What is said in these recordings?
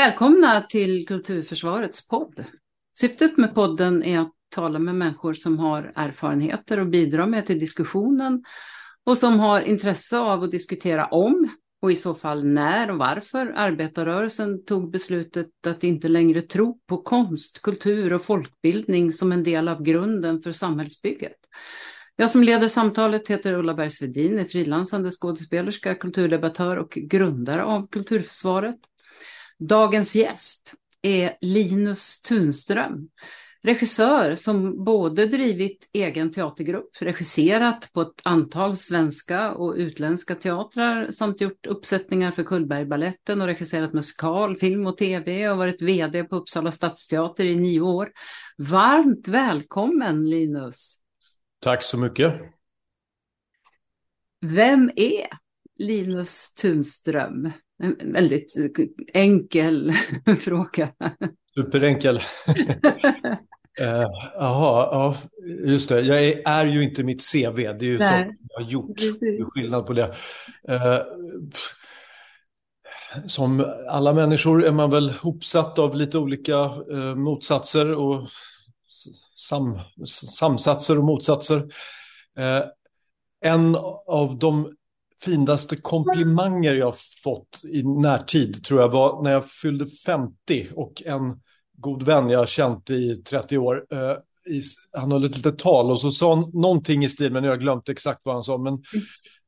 Välkomna till Kulturförsvarets podd. Syftet med podden är att tala med människor som har erfarenheter och bidra med till diskussionen och som har intresse av att diskutera om och i så fall när och varför arbetarrörelsen tog beslutet att inte längre tro på konst, kultur och folkbildning som en del av grunden för samhällsbygget. Jag som leder samtalet heter Ulla Bergsvedin, är frilansande skådespelerska, kulturdebattör och grundare av Kulturförsvaret. Dagens gäst är Linus Tunström, regissör som både drivit egen teatergrupp, regisserat på ett antal svenska och utländska teatrar samt gjort uppsättningar för Cullbergbaletten och regisserat musikal, film och tv och varit vd på Uppsala stadsteater i nio år. Varmt välkommen Linus! Tack så mycket! Vem är Linus Tunström? En väldigt enkel fråga. Superenkel. uh, ja, just det. Jag är, är, ju inte mitt CV. Det är ju så jag har gjort. Det är skillnad på det. Uh, som alla människor är man väl hopsatt av lite olika uh, motsatser och sam, samsatser och motsatser. en av de finaste komplimanger jag fått i närtid tror jag var när jag fyllde 50 och en god vän jag känt i 30 år, eh, i, han höll ett litet tal och så sa han någonting i stil med, nu har jag glömt exakt vad han sa, men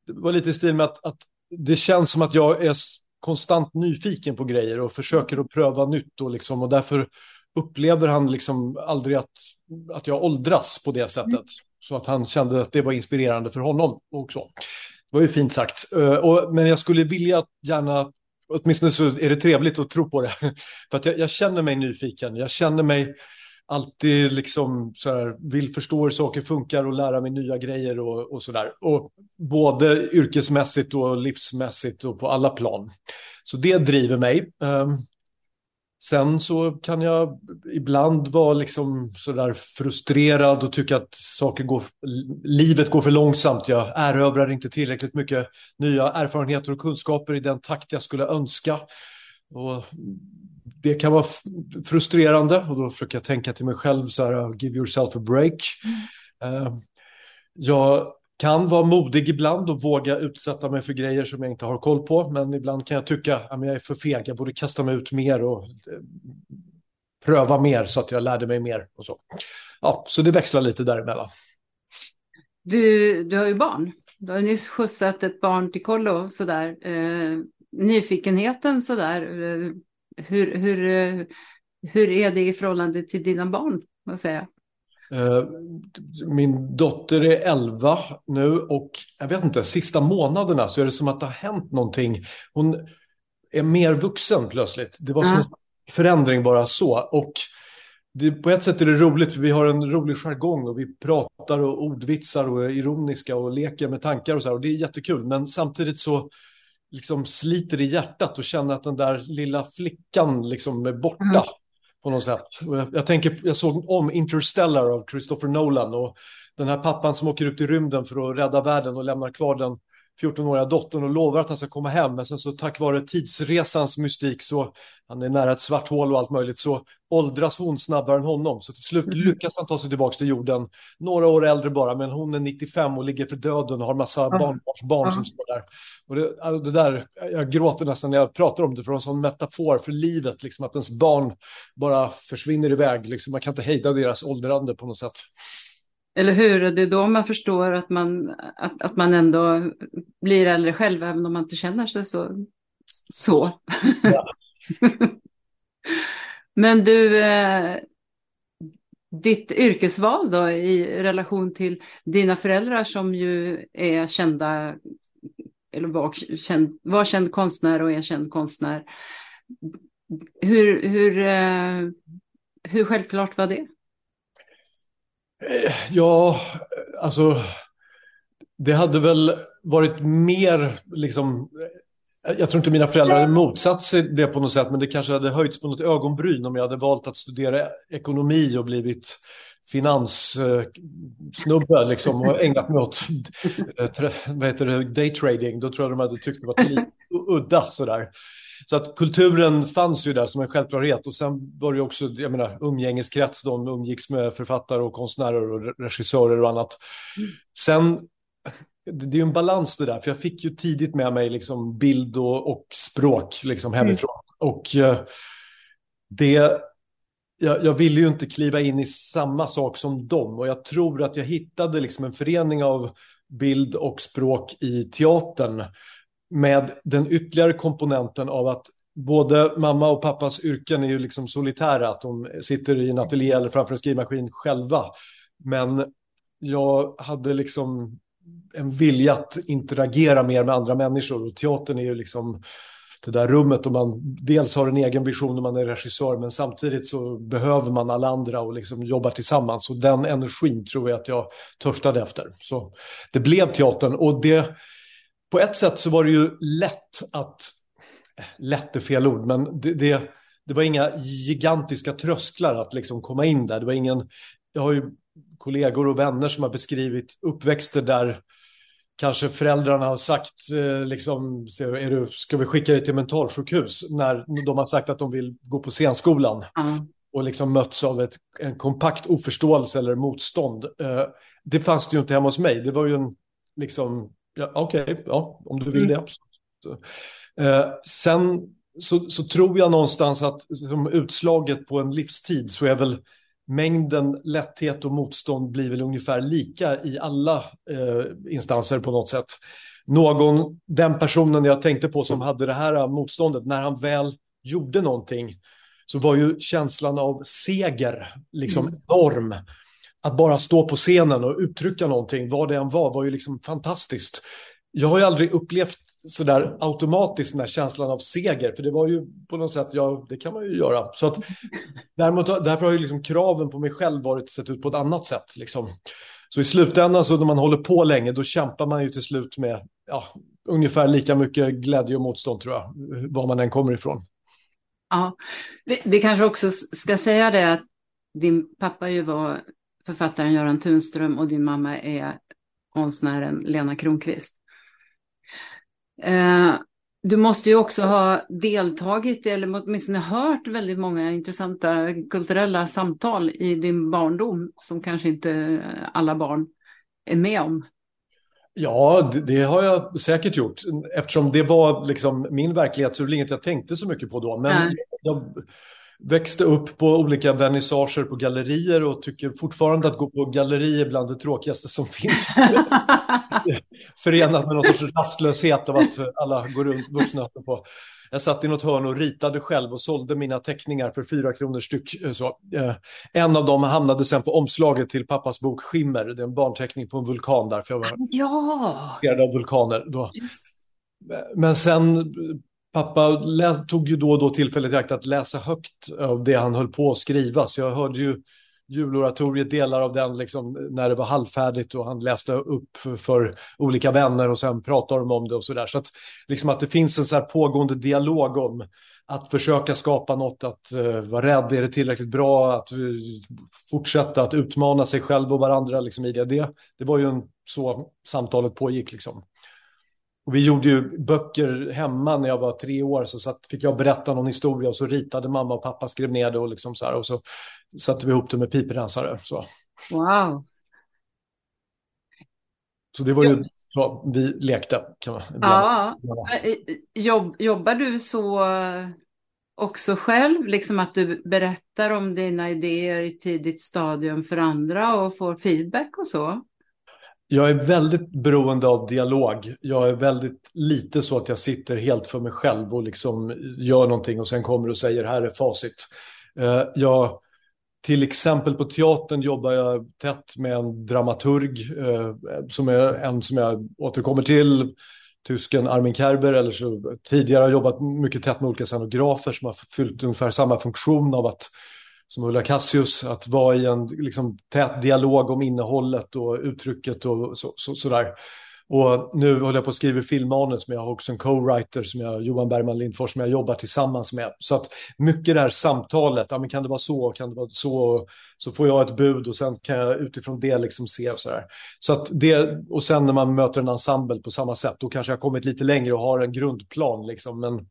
det var lite i stil med att, att det känns som att jag är konstant nyfiken på grejer och försöker att pröva nytt och, liksom, och därför upplever han liksom aldrig att, att jag åldras på det sättet. Mm. Så att han kände att det var inspirerande för honom också. Det var ju fint sagt. Uh, och, men jag skulle vilja gärna, åtminstone så är det trevligt att tro på det. För att jag, jag känner mig nyfiken. Jag känner mig alltid liksom så här, vill förstå hur saker funkar och lära mig nya grejer och, och så där. Och både yrkesmässigt och livsmässigt och på alla plan. Så det driver mig. Um, Sen så kan jag ibland vara liksom sådär frustrerad och tycka att saker går, livet går för långsamt. Jag erövrar inte tillräckligt mycket nya erfarenheter och kunskaper i den takt jag skulle önska. Och det kan vara frustrerande och då försöker jag tänka till mig själv så här, give yourself a break. Mm. Jag kan vara modig ibland och våga utsätta mig för grejer som jag inte har koll på. Men ibland kan jag tycka att jag är för feg, jag borde kasta mig ut mer och eh, pröva mer så att jag lärde mig mer. Och så. Ja, så det växlar lite däremellan. Du, du har ju barn. Du har nyss skjutsat ett barn till kollo sådär. Eh, nyfikenheten sådär. Eh, hur, hur, eh, hur är det i förhållande till dina barn? Vad säger min dotter är 11 nu och jag vet inte, sista månaderna så är det som att det har hänt någonting. Hon är mer vuxen plötsligt. Det var som en förändring bara så. Och det, på ett sätt är det roligt för vi har en rolig jargong och vi pratar och ordvitsar och är ironiska och leker med tankar och så här. Och det är jättekul. Men samtidigt så liksom sliter det i hjärtat och känner att den där lilla flickan liksom är borta. Mm på något sätt. Jag, tänker, jag såg om Interstellar av Christopher Nolan och den här pappan som åker ut i rymden för att rädda världen och lämnar kvar den 14-åriga dottern och lovar att han ska komma hem. Men sen så tack vare tidsresans mystik så, han är nära ett svart hål och allt möjligt, så åldras hon snabbare än honom. Så till slut mm. lyckas han ta sig tillbaka till jorden. Några år äldre bara, men hon är 95 och ligger för döden och har massa mm. barnbarnsbarn som står där. Och det, alltså det, där, jag gråter nästan när jag pratar om det, för det är en sån metafor för livet, liksom att ens barn bara försvinner iväg. Liksom, man kan inte hejda deras åldrande på något sätt. Eller hur? Det är då man förstår att man, att, att man ändå blir äldre själv, även om man inte känner sig så. så. Ja. Men du, eh, ditt yrkesval då i relation till dina föräldrar som ju är kända, eller var känd, var känd konstnär och är känd konstnär. Hur, hur, eh, hur självklart var det? Eh, ja, alltså det hade väl varit mer liksom eh, jag tror inte mina föräldrar hade motsatt sig det på något sätt, men det kanske hade höjts på något ögonbryn om jag hade valt att studera ekonomi och blivit finanssnubbe eh, liksom, och ägnat mig åt eh, vad heter det, daytrading. Då tror jag de hade tyckt det var lite udda sådär. Så att kulturen fanns ju där som en självklarhet och sen var det också, jag menar, umgängeskrets, de umgicks med författare och konstnärer och regissörer och annat. Sen, det är ju en balans det där, för jag fick ju tidigt med mig liksom bild och, och språk liksom hemifrån. Mm. Och eh, det, jag, jag ville ju inte kliva in i samma sak som dem och jag tror att jag hittade liksom en förening av bild och språk i teatern med den ytterligare komponenten av att både mamma och pappas yrken är ju liksom solitära, att de sitter i en ateljé eller framför en skrivmaskin själva. Men jag hade liksom en vilja att interagera mer med andra människor och teatern är ju liksom det där rummet och man dels har en egen vision när man är regissör men samtidigt så behöver man alla andra och liksom jobbar tillsammans och den energin tror jag att jag törstade efter. Så det blev teatern och det på ett sätt så var det ju lätt att, lätt är fel ord, men det, det, det var inga gigantiska trösklar att liksom komma in där. Det var ingen, jag har ju kollegor och vänner som har beskrivit uppväxter där kanske föräldrarna har sagt, eh, liksom, är du, ska vi skicka dig till mentalsjukhus? När de har sagt att de vill gå på scenskolan. Mm. Och liksom möts av ett, en kompakt oförståelse eller motstånd. Eh, det fanns det ju inte hemma hos mig. Det var ju en, liksom, ja, okej, okay, ja, om du vill mm. det. Eh, sen så, så, tror jag någonstans att som utslaget på en livstid så är väl mängden lätthet och motstånd blir väl ungefär lika i alla eh, instanser på något sätt. Någon, den personen jag tänkte på som hade det här motståndet, när han väl gjorde någonting så var ju känslan av seger liksom mm. enorm att bara stå på scenen och uttrycka någonting, vad det än var, var ju liksom fantastiskt. Jag har ju aldrig upplevt sådär automatiskt den här känslan av seger, för det var ju på något sätt, ja, det kan man ju göra. Så att, däremot, därför har ju liksom kraven på mig själv varit sett ut på ett annat sätt. Liksom. Så i slutändan, så när man håller på länge, då kämpar man ju till slut med ja, ungefär lika mycket glädje och motstånd, tror jag, var man än kommer ifrån. Ja, det, det kanske också ska säga det att din pappa ju var författaren Göran Tunström och din mamma är konstnären Lena Kronqvist. Eh, du måste ju också ha deltagit eller åtminstone hört väldigt många intressanta kulturella samtal i din barndom som kanske inte alla barn är med om. Ja, det, det, har jag säkert gjort. Eftersom det var liksom min verklighet så det inget jag tänkte så mycket på då. Men jag, växte upp på olika vernissager på gallerier och tycker fortfarande att gå på gallerier bland det tråkigaste som finns. Förenat med någon sorts rastlöshet av att alla går runt vuxna på. Jag satt i något hörn och ritade själv och sålde mina teckningar för fyra kronor styck. Eh, så, eh, en av dem hamnade sen på omslaget till pappas bok Skimmer. Det är en barnteckning på en vulkan där. För jag var ja. av vulkaner då. Men sen pappa tog ju då och då tillfället i akt att läsa högt av det han höll på att skriva. Så jag hörde ju juloratoriet, delar av den, liksom, när det var halvfärdigt och han läste upp för, för olika vänner och sen pratade de om det och sådär. Så att, liksom att det finns en så här pågående dialog om att försöka skapa något, att uh, vara rädd, är det tillräckligt bra, att uh, fortsätta att utmana sig själv och varandra liksom, i det. det. Det var ju en, så samtalet pågick liksom. Och vi gjorde ju böcker hemma när jag var tre år. Så satt, fick jag berätta någon historia och så ritade mamma och pappa, skrev ner det och, liksom så här, och så satte vi ihop det med piprensare. Så. Wow. Så det var ju så vi lekte. Kan man, ja. Jobb, jobbar du så också själv? Liksom att du berättar om dina idéer i tidigt stadium för andra och får feedback och så? Jag är väldigt beroende av dialog. Jag är väldigt lite så att jag sitter helt för mig själv och liksom gör någonting och sen kommer och säger här är facit. Eh, jag, till exempel på teatern jobbar jag tätt med en dramaturg eh, som är en som jag återkommer till, tysken Armin Kerber, eller så tidigare har jag jobbat mycket tätt med olika scenografer som har fyllt ungefär samma funktion av att som Ulla Cassius, att vara i en liksom, tät dialog om innehållet och uttrycket och så, så, sådär. Och nu håller jag på att skriva filmmanus, men jag har också en co-writer som jag, Johan Bergman Lindfors, som jag jobbar tillsammans med. Så att mycket det här samtalet, ja men kan det vara så, kan det vara så, så får jag ett bud och sen kan jag utifrån det liksom se och så. Så att det, och sen när man möter en ensemble på samma sätt, då kanske jag har kommit lite längre och har en grundplan liksom. Men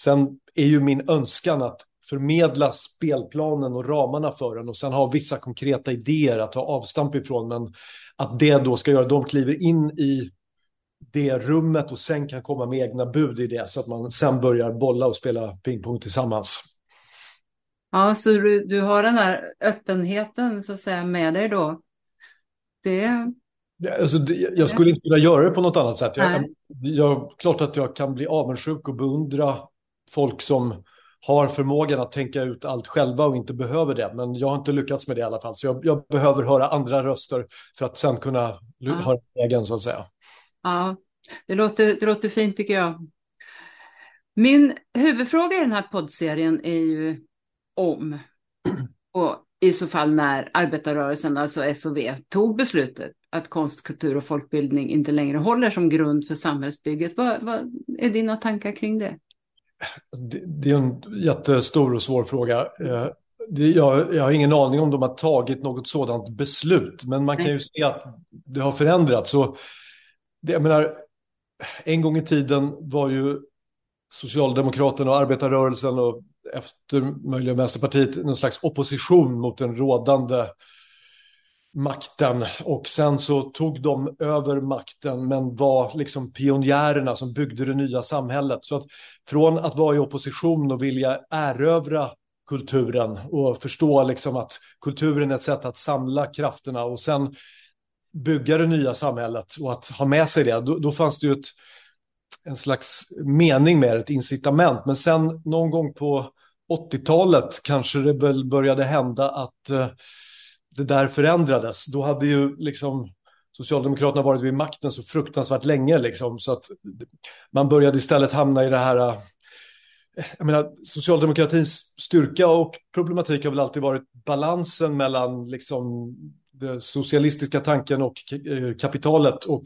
sen är ju min önskan att förmedla spelplanen och ramarna för den och sen ha vissa konkreta idéer att ta avstamp ifrån. Men att det då ska göra att de kliver in i det rummet och sen kan komma med egna bud i det så att man sen börjar bolla och spela pingpong tillsammans. Ja, så du, du har den här öppenheten så att säga med dig då. Det... Alltså, det, jag skulle inte kunna göra det på något annat sätt. Jag, jag, klart att jag kan bli avundsjuk och beundra folk som har förmågan att tänka ut allt själva och inte behöver det. Men jag har inte lyckats med det i alla fall. Så jag, jag behöver höra andra röster för att sen kunna ja. höra egen så att säga. Ja, det låter, det låter fint tycker jag. Min huvudfråga i den här poddserien är ju om och i så fall när arbetarrörelsen, alltså SOV, tog beslutet att konst, kultur och folkbildning inte längre håller som grund för samhällsbygget. Vad, vad är dina tankar kring det? Det? Det är en jättestor och svår fråga. Eh, jag, jag, har ingen aning om de har tagit något sådant beslut, men man kan ju se att det har förändrats. Så det, jag menar, en gång i tiden var ju Socialdemokraterna och arbetarrörelsen och efter möjligen Vänsterpartiet någon slags opposition mot den rådande makten och sen så tog de över makten men var liksom pionjärerna som byggde det nya samhället. Så att från att vara i opposition och vilja erövra kulturen och förstå liksom att kulturen är ett sätt att samla krafterna och sen bygga det nya samhället och att ha med sig det, då, då fanns det ju ett, en slags mening med det, ett incitament. Men sen någon gång på 80-talet kanske det väl började hända att eh, det där förändrades. Då hade ju liksom Socialdemokraterna varit vid makten så fruktansvärt länge liksom, så att man började istället hamna i det här jag menar, socialdemokratins styrka och problematik har väl alltid varit balansen mellan liksom den socialistiska tanken och eh, kapitalet. Och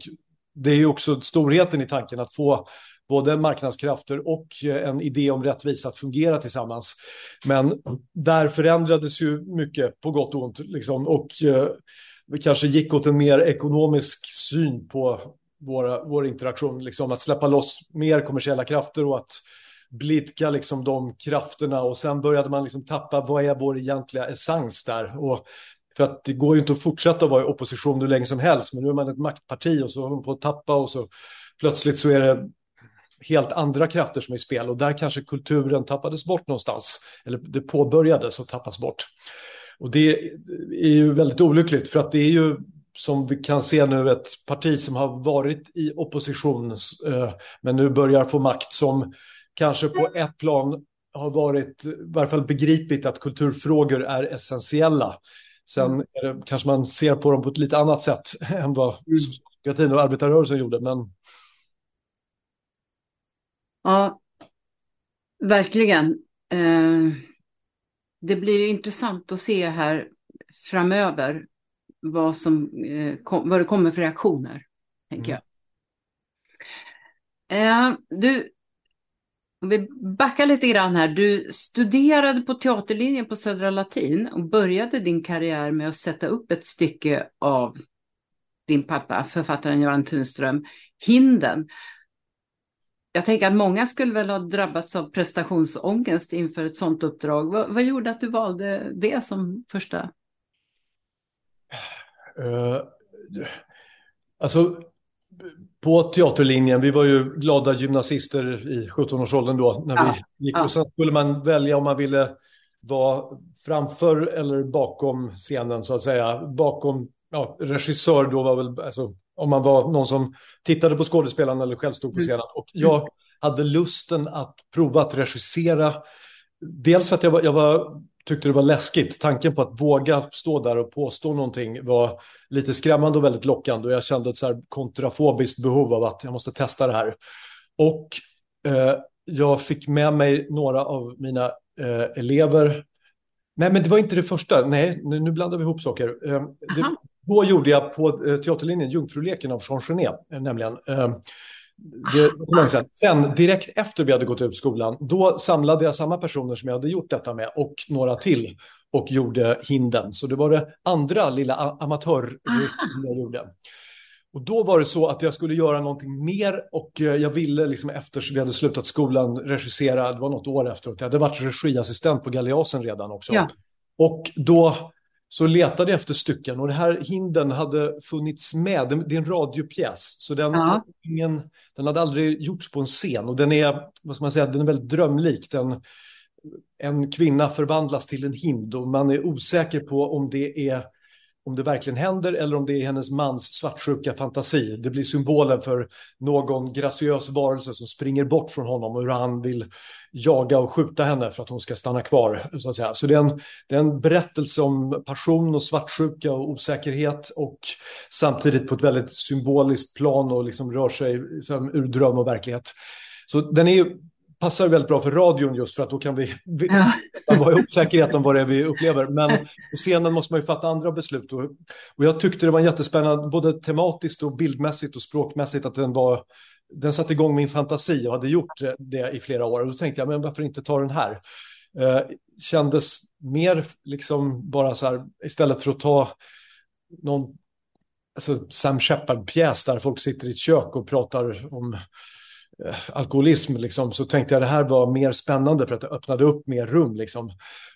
det är ju också storheten i tanken att få både marknadskrafter och eh, en idé om rättvisa att fungera tillsammans. Men där förändrades ju mycket på gott och ont. Liksom, och eh, vi kanske gick åt en mer ekonomisk syn på våra, vår interaktion. Liksom, att släppa loss mer kommersiella krafter och att blidka liksom, de krafterna. Och sen började man liksom tappa vad är vår egentliga essens där. Och för att det går ju inte att fortsätta vara i opposition hur länge som helst, men nu är man ett maktparti och så håller man på att tappa och så plötsligt så är det helt andra krafter som är i spel och där kanske kulturen tappades bort någonstans, eller det påbörjades och tappas bort. Och det är ju väldigt olyckligt för att det är ju som vi kan se nu ett parti som har varit i opposition eh, men nu börjar få makt som kanske på ett plan har varit, i varje fall begripit att kulturfrågor är essentiella. Sen mm. det, kanske man ser på dem på ett lite annat sätt än vad mm. socialdemokratin och arbetarrörelsen gjorde. Men... Ja, verkligen. Eh, det blir intressant att se här framöver vad, som, eh, vad det kommer för reaktioner, tänker mm. jag. Eh, du, om vi backar lite grann här. Du studerade på teaterlinjen på Södra Latin och började din karriär med att sätta upp ett stycke av din pappa, författaren Göran Tunström, Hinden. Jag tänker att många skulle väl ha drabbats av prestationsångest inför ett sådant uppdrag. Vad, vad gjorde att du valde det som första? Uh, alltså, på teaterlinjen, vi var ju glada gymnasister i 17-årsåldern då, när ja, vi gick. Ja. Och sen skulle man välja om man ville vara framför eller bakom scenen, så att säga. Bakom, ja, regissör då var väl, alltså, om man var någon som tittade på skådespelarna eller själv stod på mm. scenen. Och jag hade lusten att prova att regissera. Dels för att jag var, jag var tyckte det var läskigt. Tanken på att våga stå där och påstå någonting var lite skrämmande och väldigt lockande. Och jag kände ett så här kontrafobiskt behov av att jag måste testa det här. Och eh, jag fick med mig några av mina eh, elever. Nej, men det var inte det första. Nej, nu, nu blandar vi ihop saker. Eh, det, Då gjorde jag på eh, teaterlinjen Jungfruleken av Jean Genet, eh, nämligen. Eh, det, Sen direkt efter vi hade gått ut skolan, då samlade jag samma personer som jag hade gjort detta med och några till och gjorde Hinden. Så det var det andra lilla amatör jag gjorde. Och då var det så att jag skulle göra någonting mer och jag ville liksom efter vi hade slutat skolan regissera, det var något år efteråt, jag hade varit regiassistent på Galeasen redan också. Ja. Och då så letade jag efter stycken och det här hinden hade funnits med. Det är en radiopjäs, så den, ja. ingen, den hade aldrig gjorts på en scen och den är, vad ska man säga, den är väldigt drömlik. Den, en kvinna förvandlas till en hind och man är osäker på om det är om det verkligen händer eller om det är hennes mans svartsjuka fantasi. Det blir symbolen för någon graciös varelse som springer bort från honom och hur han vill jaga och skjuta henne för att hon ska stanna kvar. Så, att säga. så det, är en, det är en berättelse om passion och svartsjuka och osäkerhet och samtidigt på ett väldigt symboliskt plan och liksom rör sig liksom, ur dröm och verklighet. Så den är passar väldigt bra för radion just för att då kan vi, vi ja vara i osäkerhet om vad det är vi upplever. Men på scenen måste man ju fatta andra beslut. Och, och jag tyckte det var jättespännande, både tematiskt och bildmässigt och språkmässigt, att den var den satte igång min fantasi och hade gjort det i flera år. Och då tänkte jag, men varför inte ta den här? Eh, kändes mer liksom bara så här, istället för att ta någon alltså Sam Shepard-pjäs där folk sitter i ett kök och pratar om alkoholism, liksom, så tänkte jag det här var mer spännande för att det öppnade upp mer rum. Liksom.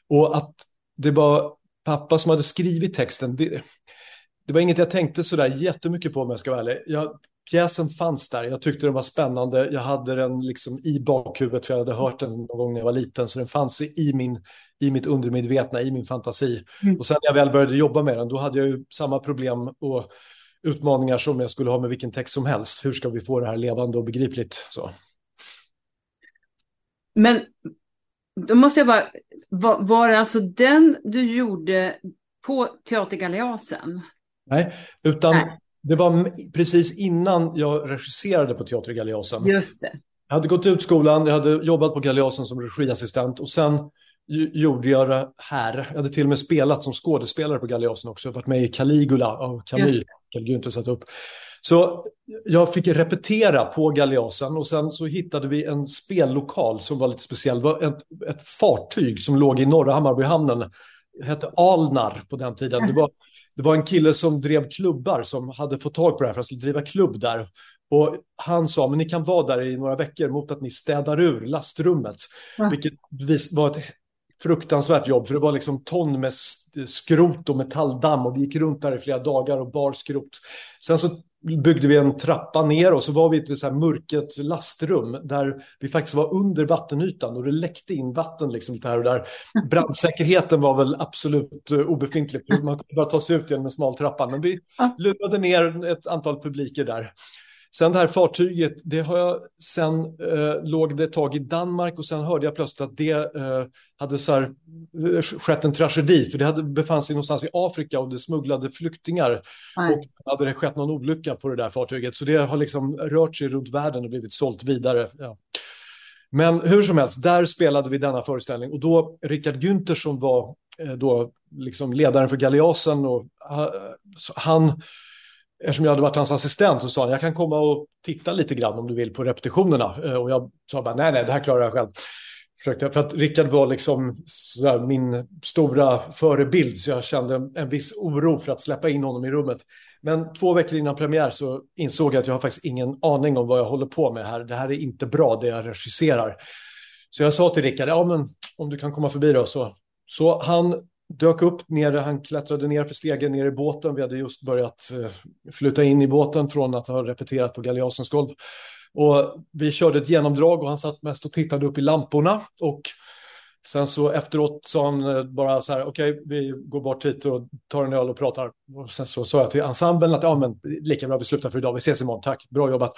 Och att det var pappa som hade skrivit texten, det, det var inget jag tänkte sådär jättemycket på om jag ska vara ärlig. Jag, pjäsen fanns där, jag tyckte den var spännande, jag hade den liksom i bakhuvudet för jag hade hört den någon gång när jag var liten, så den fanns i, min, i mitt undermedvetna, i min fantasi. Mm. Och sen när jag väl började jobba med den, då hade jag ju samma problem och utmaningar som jag skulle ha med vilken text som helst. Hur ska vi få det här levande och begripligt? Så. Men då måste jag bara, var, var det alltså den du gjorde på Teatergaleasen? Nej, utan Nej. det var precis innan jag regisserade på Teatergaleasen. Just det. Jag hade gått ut skolan, jag hade jobbat på Galeasen som regiassistent och sen gjorde jag det här. Jag hade till och med spelat som skådespelare på Galeasen också. Jag varit med i Caligula av Camus. Yes. satt upp. Så jag fick repetera på Galeasen och sen så hittade vi en spellokal som var lite speciell. Det var ett, ett fartyg som låg i norra Hammarbyhamnen. Det hette Alnar på den tiden. Det var, det var en kille som drev klubbar som hade fått tag på det här för att skulle driva klubb där. Och han sa, men ni kan vara där i några veckor mot att ni städar ur lastrummet. Ja. Vilket var ett fruktansvärt jobb, för det var liksom ton med skrot och metalldamm och vi gick runt där i flera dagar och bar skrot. Sen så byggde vi en trappa ner och så var vi i ett så här mörket lastrum där vi faktiskt var under vattenytan och det läckte in vatten liksom lite här och där. Brandsäkerheten var väl absolut uh, obefintlig, för man kunde bara ta sig ut genom en smal trappa, men vi lurade ner ett antal publiker där. Sen det här fartyget, det har jag sen eh, låg det ett tag i Danmark och sen hörde jag plötsligt att det eh, hade så här, eh, skett en tragedi för det hade befann sig någonstans i Afrika och det smugglade flyktingar Nej. och hade det skett någon olycka på det där fartyget så det har liksom rört sig runt världen och blivit sålt vidare. Ja. Men hur som helst, där spelade vi denna föreställning och då Richard Günther som var eh, då liksom ledaren för Galeasen och uh, han eftersom jag hade varit hans assistent så sa han jag kan komma och titta lite grann om du vill på repetitionerna. Eh, och jag sa bara nej, nej, det här klarar jag själv. För att Rickard var liksom sådär, min stora förebild så jag kände en viss oro för att släppa in honom i rummet. Men två veckor innan premiär så insåg jag att jag har faktiskt ingen aning om vad jag håller på med här. Det här är inte bra det jag regisserar. Så jag sa till Rickard, ja men om du kan komma förbi då så. Så han dök upp nere, han klättrade ner för stegen ner i båten. Vi hade just börjat eh, flytta in i båten från att ha repeterat på Galeasens golv. Och vi körde ett genomdrag och han satt mest och tittade upp i lamporna. Och sen så efteråt sa han eh, bara så här, okej, okay, vi går bort hit och tar en öl och pratar. Och sen så sa jag till ensemblen att ja, men lika bra vi slutar för idag, vi ses imorgon, tack, bra jobbat.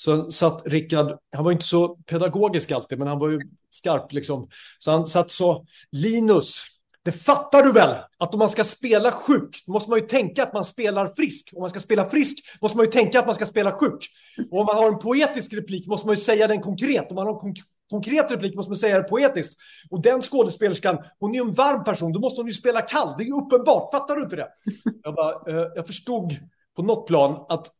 Sen satt Rickard, han var inte så pedagogisk alltid, men han var ju skarp liksom. Så han satt så, Linus, det fattar du väl? Att om man ska spela sjuk måste man ju tänka att man spelar frisk. Om man ska spela frisk måste man ju tänka att man ska spela sjuk. Och om man har en poetisk replik måste man ju säga den konkret. Om man har en konkret replik måste man säga det poetiskt. Och den skådespelerskan, hon är ju en varm person, då måste hon ju spela kall. Det är ju uppenbart, fattar du inte det? Jag, bara, eh, jag förstod på något plan att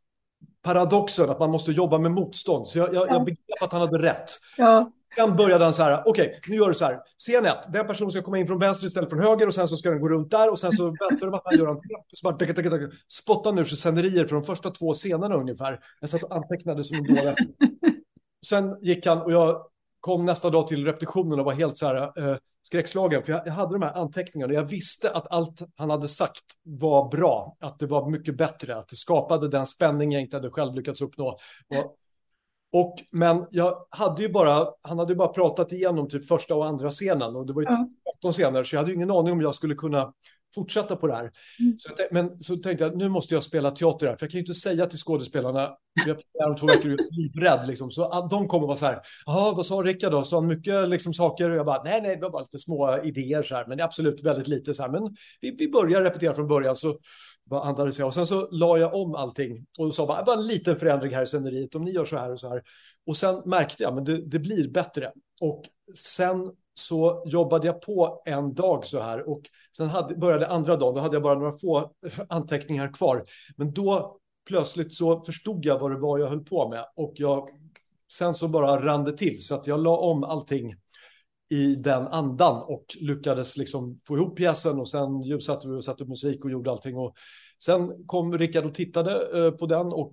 paradoxen att man måste jobba med motstånd. Så jag, jag, jag begrep att han hade rätt. Ja. Sen började han så här, okej, okay, nu gör du så här. Scen 1, den personen ska komma in från vänster istället för höger och sen så ska den gå runt där och sen så väntar du att han gör en så bara spottar nu sig scenerier från de första två scenerna ungefär. Jag satt och antecknade som en dåre. Sen gick han och jag kom nästa dag till repetitionen och var helt så här eh, skräckslagen. För jag, jag, hade de här anteckningarna och jag visste att allt han hade sagt var bra. Att det var mycket bättre, att det skapade den spänning jag inte hade själv lyckats uppnå. Och, och, men jag hade ju bara, han hade ju bara pratat igenom typ första och andra scenen och det var ju ja. 13 scener så jag hade ju ingen aning om jag skulle kunna fortsätta på det här. Mm. Så jag, men så tänkte jag, nu måste jag spela teater här, för jag kan ju inte säga till skådespelarna, vi har premiär om två veckor, jag är livrädd liksom. Så att de kommer vara så här, jaha, vad sa Rickard då? Sa han mycket liksom saker? Och jag bara, nej, nej, det var bara lite små idéer så här, men absolut väldigt lite så här. Men vi, vi börjar repetera från början, så vad andades jag. Och sen så la jag om allting och sa bara, bara en liten förändring här i sceneriet, om ni gör så här och så här. Och sen märkte jag, men det, det blir bättre. Och sen så jobbade jag på en dag så här och sen hade, började andra dagen, då hade jag bara några få anteckningar kvar. Men då plötsligt så förstod jag vad det var jag höll på med och jag, sen så bara rann det till så att jag la om allting i den andan och lyckades liksom få ihop pjäsen och sen ljussatte vi och satte musik och gjorde allting. Och sen kom Rickard och tittade eh, på den och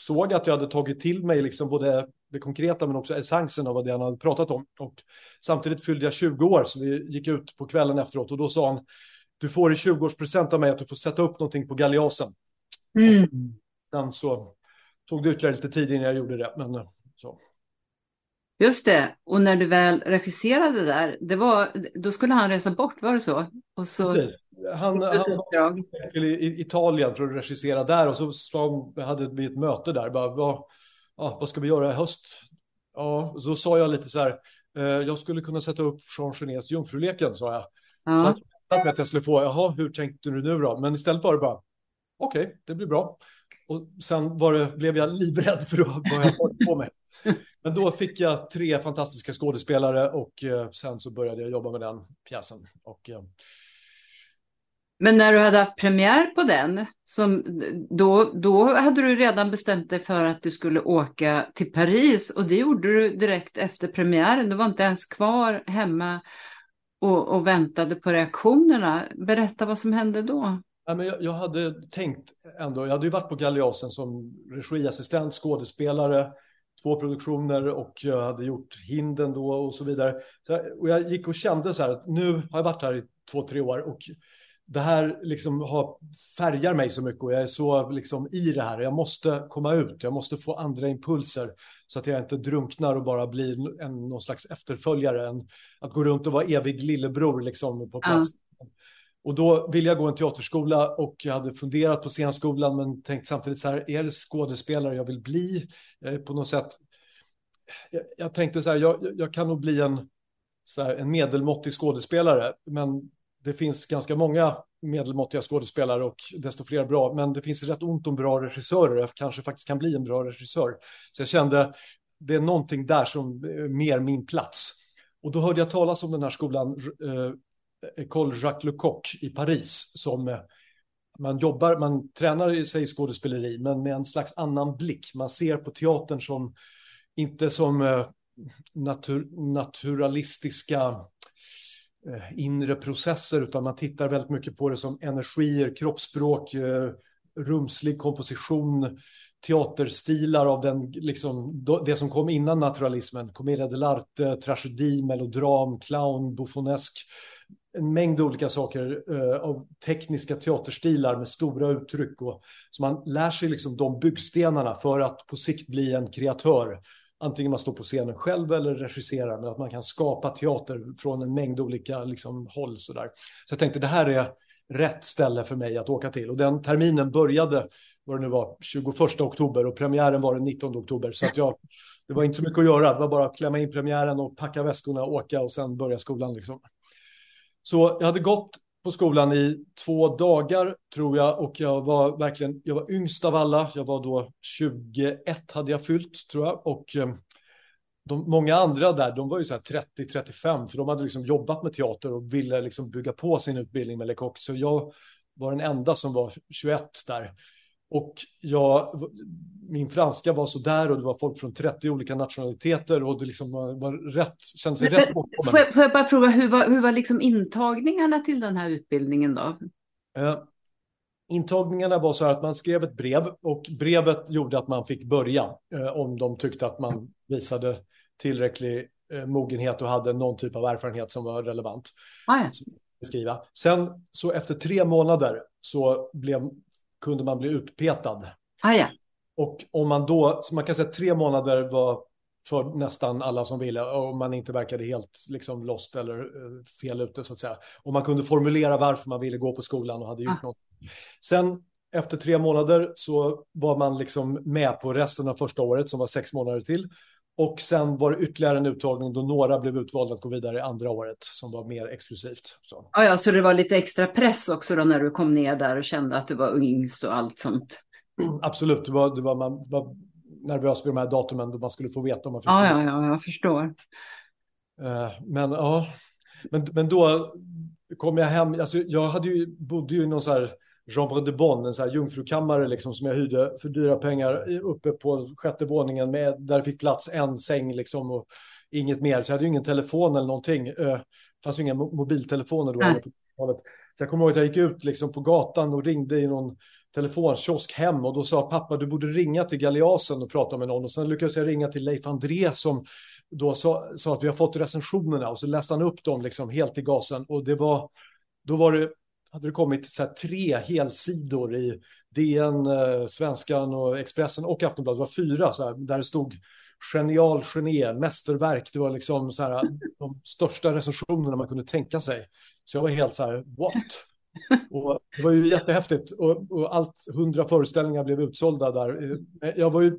såg att jag hade tagit till mig liksom både det konkreta men också essensen av vad det han hade pratat om. Och samtidigt fyllde jag 20 år så vi gick ut på kvällen efteråt och då sa han du får i 20-årspresent av mig att du får sätta upp någonting på Galeasen. Mm. Sen så tog det ytterligare lite tid innan jag gjorde det. Men så. Just det, och när du väl regisserade där, det var, då skulle han resa bort, var det så? Och så Precis. Han, han var till Italien för att regissera där och så hade vi ett möte där. Bara, vad, ja, vad ska vi göra i höst? Ja, så sa jag lite så här, eh, jag skulle kunna sätta upp Jean Genets Jungfruleken, sa jag. Ja. Så att, att jag skulle få, jaha, hur tänkte du nu då? Men istället var det bara, okej, okay, det blir bra. Och sen det, blev jag livrädd för jag höll på med. Men då fick jag tre fantastiska skådespelare och eh, sen så började jag jobba med den pjäsen. Och, eh, men när du hade haft premiär på den, som, då, då hade du redan bestämt dig för att du skulle åka till Paris och det gjorde du direkt efter premiären. Du var inte ens kvar hemma och, och väntade på reaktionerna. Berätta vad som hände då. Ja, men jag, jag, hade tänkt ändå, jag hade ju varit på Galeasen som regiassistent, skådespelare, två produktioner och jag hade gjort Hinden då och så vidare. Så, och jag gick och kände så här att nu har jag varit här i två, tre år och det här liksom har, färgar mig så mycket och jag är så liksom i det här. Jag måste komma ut, jag måste få andra impulser så att jag inte drunknar och bara blir en, någon slags efterföljare. En, att gå runt och vara evig lillebror liksom på plats. Mm. Och då ville jag gå en teaterskola och jag hade funderat på scenskolan men tänkt samtidigt så här, är det skådespelare jag vill bli? Eh, på något sätt, jag, jag tänkte så här, jag, jag, kan nog bli en, så här, en medelmåttig skådespelare, men det finns ganska många medelmåttiga skådespelare och desto fler bra, men det finns rätt ont om bra regissörer. Jag kanske faktiskt kan bli en bra regissör. Så jag kände, det är någonting där som är mer min plats. Och då hörde jag talas om den här skolan, eh, Eh, Col Jacques Lecoq i Paris, som eh, man jobbar, man tränar i sig skådespeleri, men med en slags annan blick. Man ser på teatern som, inte som eh, natur, naturalistiska inre processer utan man tittar väldigt mycket på det som energier, kroppsspråk, rumslig komposition, teaterstilar av den, liksom, det som kom innan naturalismen, commedia dell'arte, tragedi, melodram, clown, buffonesk, en mängd olika saker eh, av tekniska teaterstilar med stora uttryck och så man lär sig liksom de byggstenarna för att på sikt bli en kreatör antingen man står på scenen själv eller regisserar, men att man kan skapa teater från en mängd olika liksom, håll. Så, där. så jag tänkte det här är rätt ställe för mig att åka till. Och den terminen började, vad det nu var, 21 oktober och premiären var den 19 oktober. Så att jag, det var inte så mycket att göra, det var bara att klämma in premiären och packa väskorna, åka och sen börja skolan. Liksom. Så jag hade gått på skolan i två dagar tror jag och jag var verkligen, jag var yngst av alla. Jag var då 21 hade jag fyllt tror jag och ehm, de, många andra där, de var ju så här 30-35, för de hade liksom jobbat med teater och ville liksom bygga på sin utbildning med Lecoq. Så jag var den enda som var 21 där. Och jag, min franska var så där och det var folk från 30 olika nationaliteter och det liksom var, var rätt, kändes Men, rätt får, jag, får jag bara fråga, hur var, hur var liksom intagningarna till den här utbildningen då? Eh, intagningarna var så här att man skrev ett brev och brevet gjorde att man fick börja eh, om de tyckte att man visade tillräcklig eh, mogenhet och hade någon typ av erfarenhet som var relevant. Ah, ja. Skriva. Sen så efter tre månader så blev, kunde man bli utpetad. Ah, ja. Och om man då, så man kan säga tre månader var för nästan alla som ville och man inte verkade helt liksom lost eller uh, fel ute så att säga. Och man kunde formulera varför man ville gå på skolan och hade gjort ah. något. Sen efter tre månader så var man liksom med på resten av första året som var sex månader till. Och sen var det ytterligare en uttagning då några blev utvalda att gå vidare i andra året som var mer exklusivt. Så. Ja, ja, så det var lite extra press också då när du kom ner där och kände att du var yngst och allt sånt? Absolut, det var, det var, man var nervös för de här datumen då man skulle få veta om man fick. Ja, ja, ja, jag förstår. Uh, men ja, men, men då kom jag hem, alltså jag hade ju, bodde ju i någon så här Chambre de Bonne, en så här jungfrukammare liksom, som jag hyrde för dyra pengar uppe på sjätte våningen med, där fick plats en säng liksom och inget mer. Så jag hade ju ingen telefon eller någonting. Det fanns ju inga mobiltelefoner då. Mm. Så jag kommer ihåg att jag gick ut liksom på gatan och ringde i någon telefonkiosk hem och då sa pappa du borde ringa till Galeasen och prata med någon och sen lyckades jag ringa till Leif André som då sa, sa att vi har fått recensionerna och så läste han upp dem liksom helt i gasen och det var då var det hade det kommit så här, tre helsidor i DN, eh, Svenskan och Expressen och Aftonbladet. Det var fyra så här, där det stod genial geni, mästerverk. Det var liksom så här, de största recensionerna man kunde tänka sig. Så jag var helt så här, what? Och det var ju jättehäftigt och, och allt hundra föreställningar blev utsålda där. Jag var ju,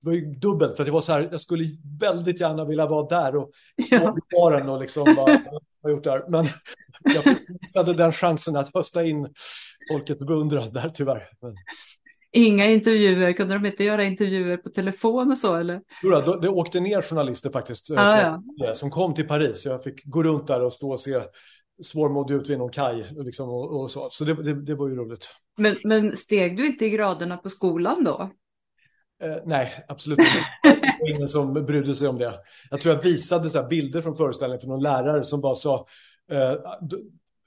var ju dubbelt för att det var så här, jag skulle väldigt gärna vilja vara där och stå i baren och liksom bara, har gjort där. Men jag missade den chansen att hösta in folkets beundran där tyvärr. Men... Inga intervjuer, kunde de inte göra intervjuer på telefon och så eller? Jo, det åkte ner journalister faktiskt ah, ja. som kom till Paris. Jag fick gå runt där och stå och se svårmodig ut vid någon kaj liksom, och, och, så. Så det, det, det, var ju roligt. Men, men steg du inte i graderna på skolan då? Eh, nej, absolut inte. Ingen som brydde sig om det. Jag tror jag visade så bilder från föreställningen för någon lärare som bara sa eh,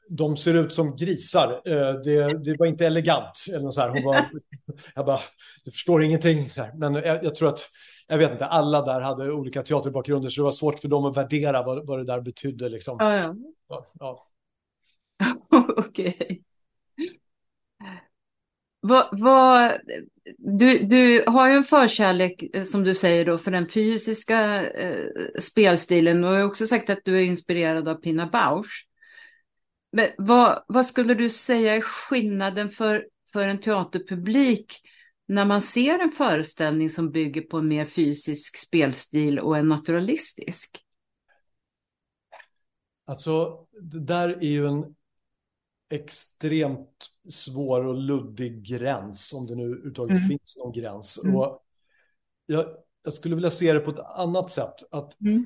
de ser ut som grisar. Eh, det, det, var inte elegant. Eller så här. Hon var, jag bara, du förstår ingenting. Men jag, jag, tror att, jag vet inte, alla där hade olika teaterbakgrunder så det var svårt för dem att värdera vad, vad det där betydde. Liksom. Ja, ja. ja, ja. Okej. Okay. Vad, vad, du, du har ju en förkärlek, eh, som du säger, då, för den fysiska eh, spelstilen Du har också sagt att du är inspirerad av Pina Bausch. Men vad, vad skulle du säga är skillnaden för, för en teaterpublik när man ser en föreställning som bygger på en mer fysisk spelstil och en naturalistisk? Alltså, det där är ju en extremt svår och luddig gräns, om det nu överhuvudtaget mm. finns någon gräns. Mm. Och jag, jag, skulle vilja se det på ett annat sätt. Att mm.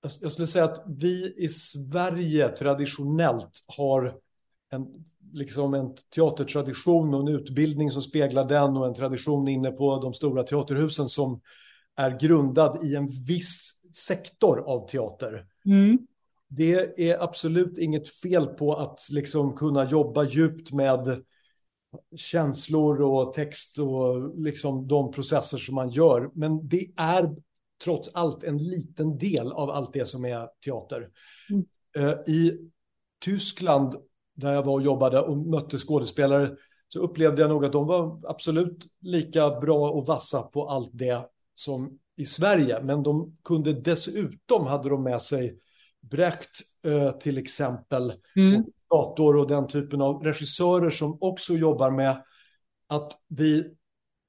jag, jag, skulle säga att vi i Sverige traditionellt har en, liksom en teatertradition och en utbildning som speglar den och en tradition inne på de stora teaterhusen som är grundad i en viss sektor av teater. Mm det är absolut inget fel på att liksom kunna jobba djupt med känslor och text och liksom de processer som man gör. Men det är trots allt en liten del av allt det som är teater. Mm. Eh, I Tyskland, där jag var och jobbade och mötte skådespelare, så upplevde jag nog att de var absolut lika bra och vassa på allt det som i Sverige. Men de kunde dessutom, hade de med sig Brecht till exempel, mm. dator och den typen av regissörer som också jobbar med att vi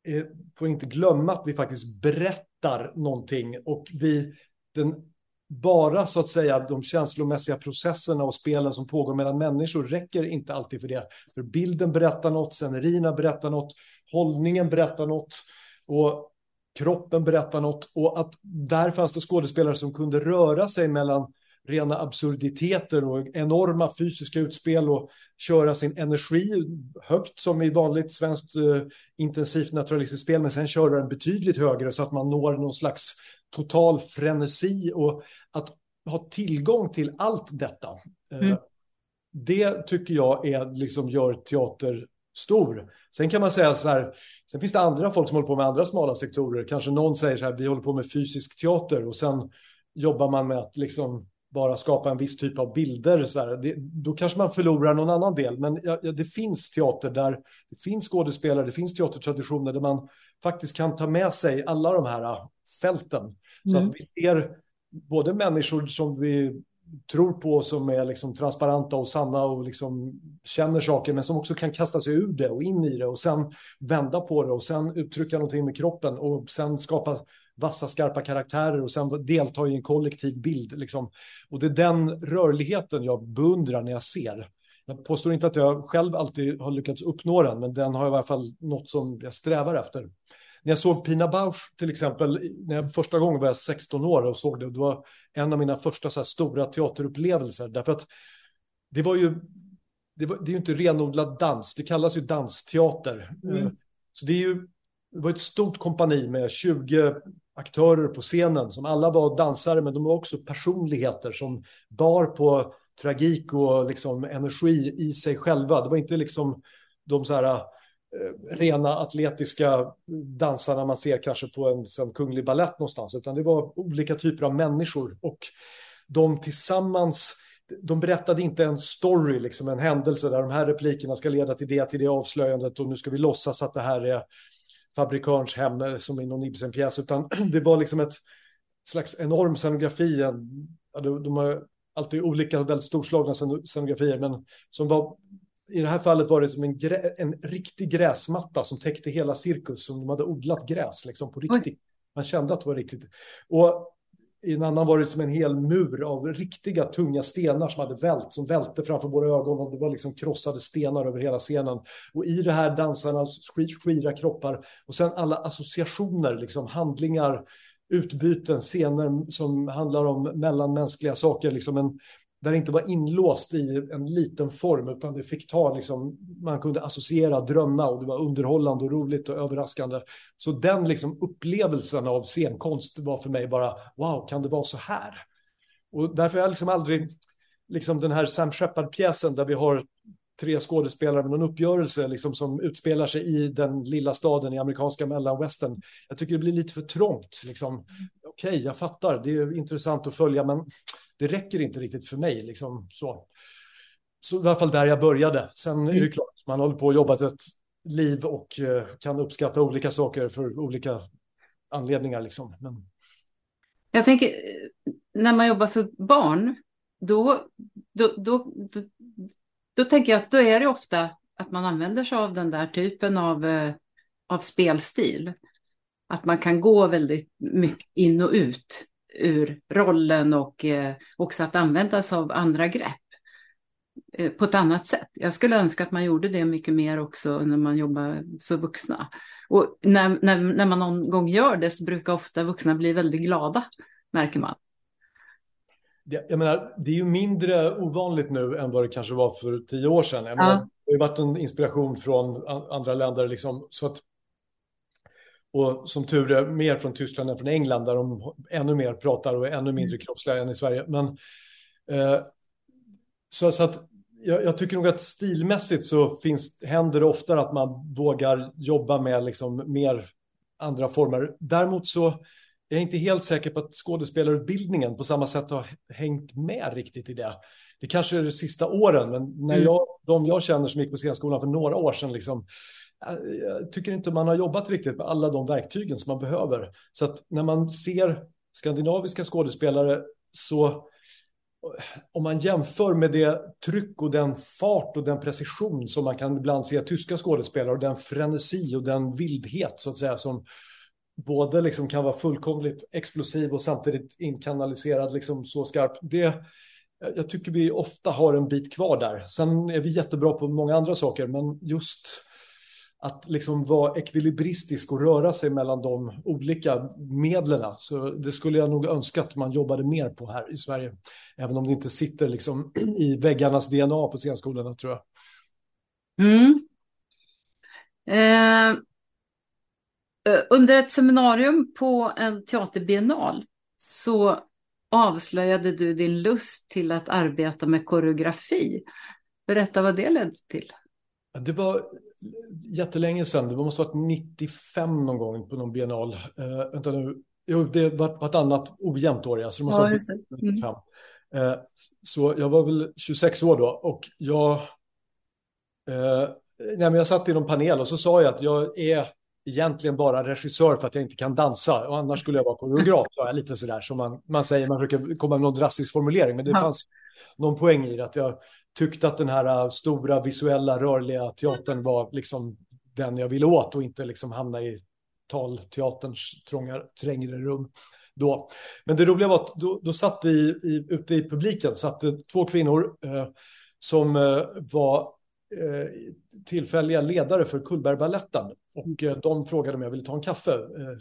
eh, får inte glömma att vi faktiskt berättar någonting och vi den bara så att säga de känslomässiga processerna och spelen som pågår mellan människor räcker inte alltid för det. För bilden berättar något, scenerierna berättar något, hållningen berättar något och kroppen berättar något och att där fanns det skådespelare som kunde röra sig mellan rena absurditeter och enorma fysiska utspel och köra sin energi högt som i vanligt svenskt uh, intensivt naturalistiskt spel, men sen köra den betydligt högre så att man når någon slags total frenesi och att ha tillgång till allt detta. Eh, mm. Det tycker jag är, liksom gör teater stor. Sen kan man säga så här, sen finns det andra folk som håller på med andra smala sektorer. Kanske någon säger så här, vi håller på med fysisk teater och sen jobbar man med att liksom bara skapa en viss typ av bilder. Så här. Det, då kanske man förlorar någon annan del. Men ja, det finns teater där det finns skådespelare, det finns teatertraditioner där man faktiskt kan ta med sig alla de här äh, fälten. Mm. Så att mm. vi ser både människor som vi tror på som är liksom transparenta och sanna och liksom känner saker men som också kan kasta sig ur det och in i det och sen vända på det och sen uttrycka någonting med kroppen och sen skapa vassa skarpa karaktärer och sen delta i en kollektiv bild. Liksom. Och det är den rörligheten jag beundrar när jag ser. Jag påstår inte att jag själv alltid har lyckats uppnå den, men den har i alla fall något som jag strävar efter. När jag såg Pina Bausch till exempel, när jag första gången var jag 16 år och såg det, det var en av mina första så stora teaterupplevelser. Därför att det var ju, det, var, det är ju inte renodlad dans, det kallas ju dansteater. Mm. Eh, så det är ju, det var ett stort kompani med 20 aktörer på scenen som alla var dansare, men de var också personligheter som bar på tragik och liksom energi i sig själva. Det var inte liksom de så här eh, rena atletiska dansarna man ser kanske på en som kunglig ballett någonstans, utan det var olika typer av människor och de tillsammans de berättade inte en story, liksom en händelse där de här replikerna ska leda till det, till det avslöjandet och nu ska vi låtsas att det här är fabrikörns hem eh, som i någon Ibsen-pjäs, utan det var liksom ett slags enorm scenografi. De, de har alltid olika väldigt storslagna scenografier, men som var i det här fallet var det som en, grä, en riktig gräsmatta som täckte hela cirkus, som de hade odlat gräs liksom på riktigt. Man kände att det var riktigt. Och i en annan var det som en hel mur av riktiga tunga stenar som hade vält, som välte framför våra ögon och det var liksom krossade stenar över hela scenen. Och i det här dansarnas skira kroppar och sen alla associationer, liksom handlingar, utbyten, scener som handlar om mellanmänskliga saker, liksom en där det inte var inlåst i en liten form, utan det fick ta, liksom, man kunde associera, drömma och det var underhållande och roligt och överraskande. Så den liksom upplevelsen av scenkonst var för mig bara, wow, kan det vara så här? Och därför har jag liksom aldrig, liksom den här Sam Shepard-pjäsen där vi har tre skådespelare med någon uppgörelse liksom, som utspelar sig i den lilla staden i amerikanska mellanwestern. Jag tycker det blir lite för trångt. Liksom. Okej, okay, jag fattar, det är intressant att följa, men det räcker inte riktigt för mig. Liksom, så. så i alla fall där jag började. Sen är det mm. klart, man håller på och jobbat ett liv och eh, kan uppskatta olika saker för olika anledningar. Liksom. Men... Jag tänker, när man jobbar för barn, då, då, då, då, då tänker jag att då är det ofta att man använder sig av den där typen av, eh, av spelstil. Att man kan gå väldigt mycket in och ut ur rollen och eh, också att använda sig av andra grepp eh, på ett annat sätt. Jag skulle önska att man gjorde det mycket mer också när man jobbar för vuxna. Och när, när, när man någon gång gör det så brukar ofta vuxna bli väldigt glada, märker man. Jag menar, det är ju mindre ovanligt nu än vad det kanske var för tio år sedan. Jag menar, ja. Det har varit en inspiration från andra länder. Liksom, så att och som tur är mer från Tyskland än från England där de ännu mer pratar och är ännu mindre kroppsliga än i Sverige. Men, eh, så, så, att jag, jag, tycker nog att stilmässigt så finns, händer det oftare att man vågar jobba med liksom mer andra former. Däremot så är jag inte helt säker på att skådespelarutbildningen på samma sätt har hängt med riktigt i det. Det kanske är de sista åren, men när mm. jag, de jag känner som gick på scenskolan för några år sedan, liksom, jag tycker inte man har jobbat riktigt med alla de verktygen som man behöver. Så att när man ser skandinaviska skådespelare så om man jämför med det tryck och den fart och den precision som man kan ibland se tyska skådespelare och den frenesi och den vildhet så att säga som både liksom kan vara fullkomligt explosiv och samtidigt inkanaliserad liksom så skarp. Det, jag tycker vi ofta har en bit kvar där. Sen är vi jättebra på många andra saker, men just att liksom vara ekvilibristisk och röra sig mellan de olika medlen. Så det skulle jag nog önska att man jobbade mer på här i Sverige. Även om det inte sitter liksom i väggarnas DNA på scenskolorna tror jag. Mm. Eh, eh, under ett seminarium på en teaterbiennal så avslöjade du din lust till att arbeta med koreografi. Berätta vad det ledde till. Det var jättelänge sedan, det måste ha varit 95 någon gång på någon biennal. Uh, vänta nu, jo, det var vartannat ojämnt år, alltså det måste ja, ha varit 95. Mm. Uh, så jag var väl 26 år då och jag, uh, nej, men jag satt i någon panel och så sa jag att jag är egentligen bara regissör för att jag inte kan dansa och annars skulle jag vara koreograf, sa jag lite sådär som man, man säger, man försöker komma med någon drastisk formulering, men det ja. fanns någon poäng i det, att jag tyckte att den här äh, stora visuella rörliga teatern var liksom den jag ville åt och inte liksom hamna i talteaterns trånga, trängre rum då. Men det roliga var att då, då satt i, i, ute i publiken satt två kvinnor eh, som eh, var eh, tillfälliga ledare för Cullbergbaletten Och eh, de frågade om jag ville ta en kaffe. Eh,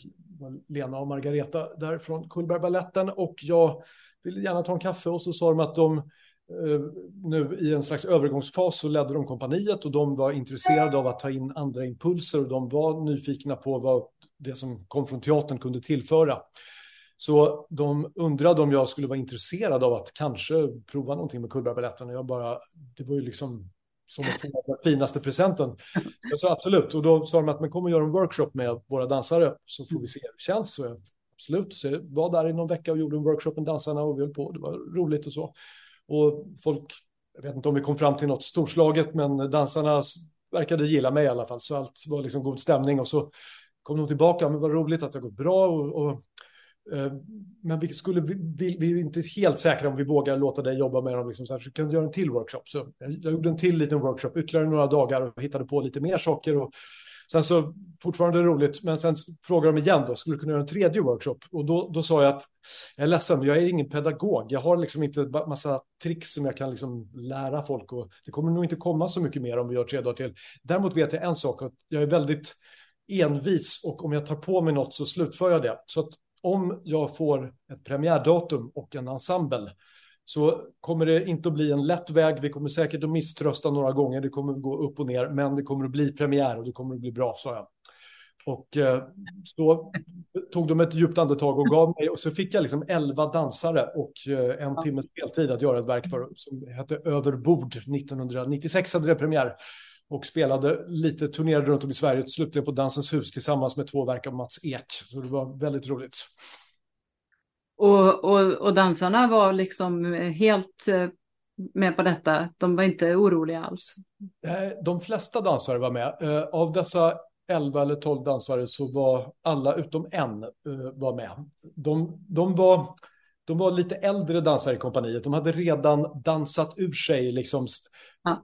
Lena och Margareta där från Cullbergbaletten Och jag ville gärna ta en kaffe och så sa de att de Eh, Eh, nu i en slags övergångsfas så ledde de kompaniet och de var intresserade av att ta in andra impulser och de var nyfikna på vad det som kom från teatern kunde tillföra. Så de undrade om jag skulle vara intresserad av att kanske prova någonting med Cullbergbaletten och jag bara, det var ju liksom som att få den finaste presenten. Jag sa absolut och då sa de att man kommer göra en workshop med våra dansare så får vi se hur det känns. Så jag, absolut, så jag var där i någon vecka och gjorde en workshop med dansarna och vi höll på, det var roligt och så. Och folk, jag vet inte om vi kom fram till något storslaget, men dansarna verkade gilla mig i alla fall. Så allt var liksom god stämning och så kom de tillbaka. Men vad roligt att det har gått bra. Och, och eh, men vi, skulle, vi, vi, är inte helt säkra om vi vågar låta dig jobba med dem. Liksom så, här, så kan du göra en till workshop. Så jag, jag gjorde en till liten workshop, ytterligare några dagar och hittade på lite mer saker. Och Sen så, fortfarande roligt, men sen frågar de igen då, skulle du kunna göra en tredje workshop? Och då, då sa jag att jag är ledsen, jag är ingen pedagog. Jag har liksom inte massa tricks som jag kan liksom lära folk och det kommer nog inte komma så mycket mer om vi gör tre dagar till. Däremot vet jag en sak, att jag är väldigt envis och om jag tar på mig något så slutför jag det. Så att om jag får ett premiärdatum och en ensemble så kommer det inte att bli en lätt väg. Vi kommer säkert att misströsta några gånger. Det kommer att gå upp och ner, men det kommer att bli premiär och det kommer att bli bra, sa jag. Och eh, så tog de ett djupt andetag och gav mig, och så fick jag liksom elva dansare och eh, en timmes speltid att göra ett verk för, som hette Överbord. 1996 hade det premiär och spelade lite, turnerade runt om i Sverige, slutligen på Dansens hus tillsammans med två verk av Mats Ek. Så det var väldigt roligt. Och, och, och dansarna var liksom helt eh, med på detta. De var inte oroliga alls. De flesta dansare var med. Eh, av dessa 11 eller 12 dansare så var alla utom en eh, var med. De, de, var, de var lite äldre dansare i kompaniet. De hade redan dansat ur sig. Liksom, ja.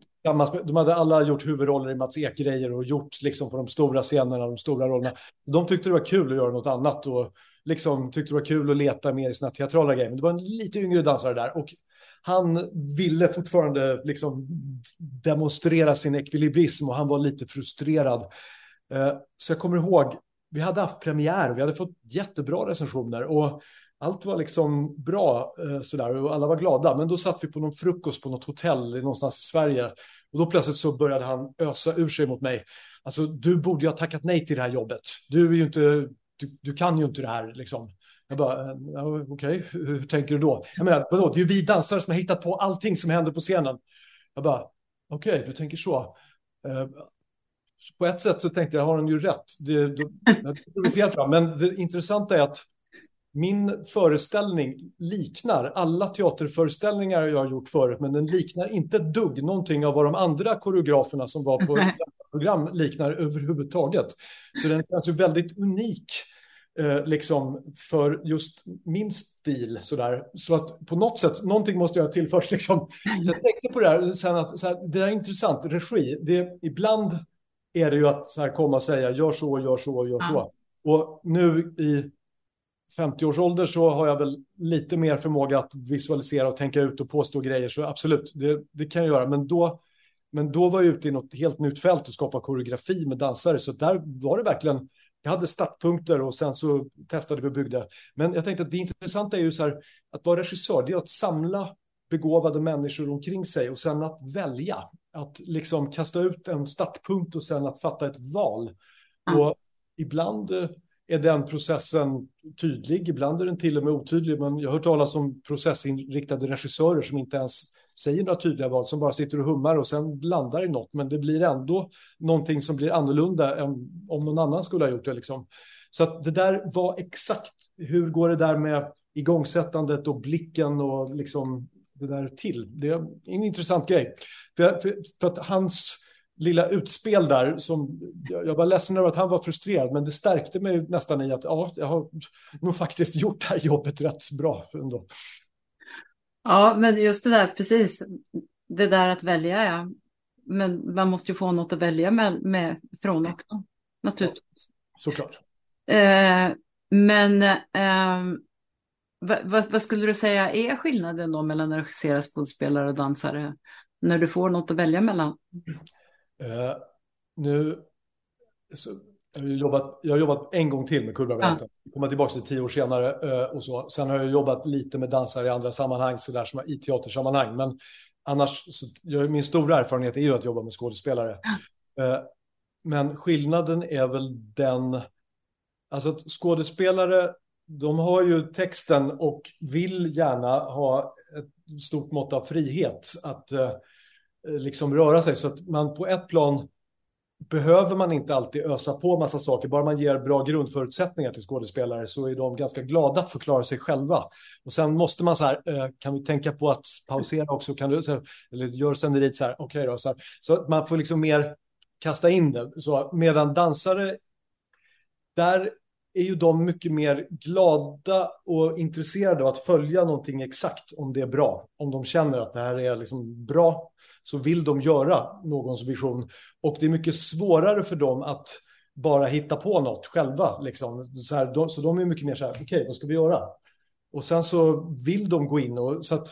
De hade alla gjort huvudroller i Mats Ek-grejer och gjort liksom på de stora scenerna, de stora rollerna. De tyckte det var kul att göra något annat och liksom tyckte det var kul att leta mer i sina teatrala grejer. Men det var en lite yngre dansare där och han ville fortfarande liksom demonstrera sin ekvilibrism och han var lite frustrerad. Eh, så jag kommer ihåg, vi hade haft premiär och vi hade fått jättebra recensioner och allt var liksom bra eh, sådär och alla var glada. Men då satt vi på någon frukost på något hotell någonstans i Sverige och då plötsligt så började han ösa ur sig mot mig. Alltså, du borde ju ha tackat nej till det här jobbet. Du är ju inte du, du kan ju inte det här liksom. Jag bara, eh, okej, okay, hur, hur, tänker du då? Jag menar, vadå, det är ju vi dansare som har hittat på allting som händer på scenen. Jag bara, okej, okay, du tänker så. Uh, på ett sätt så tänkte jag, har hon ju rätt. Det, det, det, men det intressanta är att min föreställning liknar alla teaterföreställningar jag har gjort förut, men den liknar inte ett dugg någonting av vad de andra koreograferna som var på ett program liknar överhuvudtaget. Så den är alltså väldigt unik eh, liksom för just min stil sådär. Så att på något sätt, någonting måste jag ha tillfört liksom. Så jag tänkte på det här sen att så här, det är intressant, regi, det, ibland är det ju att så här komma och säga gör så, gör så, gör så. Och nu i 50 års ålder så har jag väl lite mer förmåga att visualisera och tänka ut och påstå grejer. Så absolut, det, det kan jag göra. Men då Men då var jag ute i något helt nytt fält och skapa koreografi med dansare. Så där var det verkligen, jag hade startpunkter och sen så testade vi och byggde. Men jag tänkte att det intressanta är ju så här, att vara regissör, det är att samla begåvade människor omkring sig och sen att välja. Att liksom kasta ut en startpunkt och sen att fatta ett val. Mm. Och ibland eh, är den processen tydlig, ibland är den till och med otydlig. Men jag har hört talas om processinriktade regissörer som inte ens säger några tydliga val, som bara sitter och hummar och sen landar i något. Men det blir ändå någonting som blir annorlunda än om någon annan skulle ha gjort det. Liksom. Så att det där var exakt, hur går det där med igångsättandet och blicken och liksom det där till? Det är en intressant grej. För, för, för att hans lilla utspel där som jag var ledsen över att han var frustrerad, men det stärkte mig nästan i att ja, jag har nog faktiskt gjort det här jobbet rätt bra ändå. Ja, men just det där, precis. Det där att välja, ja. Men man måste ju få något att välja med, med från också, naturligtvis. Ja, såklart. Eh, men eh, vad, vad, vad, skulle du säga är skillnaden då mellan att regissera skådespelare och dansare? När du får något att välja mellan? Uh, nu, så, jag, har jobbat, jag har jobbat en gång till med Kullbergbaletten. Ja. Kommer tillbaka till tio år senare uh, och så. Sen har jag jobbat lite med dansare i andra sammanhang, så där som i teatersammanhang. Men annars, så, jag, min stora erfarenhet är ju att jobba med skådespelare. Ja. Uh, men skillnaden är väl den, alltså att skådespelare, de har ju texten och vill gärna ha ett stort mått av frihet att Eh, Eh, liksom röra sig. Så att man på ett plan behöver man inte alltid ösa på massa saker. Bara man ger bra grundförutsättningar till skådespelare så är de ganska glada att förklara sig själva. Och sen måste man så här, eh, kan vi tänka på att pausera också? Kan du, eller gör sceneriet så här, okej okay då. Så, här. så att man får liksom mer kasta in det. Så, medan dansare, där är ju de mycket mer glada och intresserade av att följa någonting exakt om det är bra. Om de känner att det här är liksom bra så vill de göra någons vision. Och det är mycket svårare för dem att bara hitta på något själva. Liksom. Så, här, de, så de är mycket mer så här, okej, okay, vad ska vi göra? Och sen så vill de gå in och så att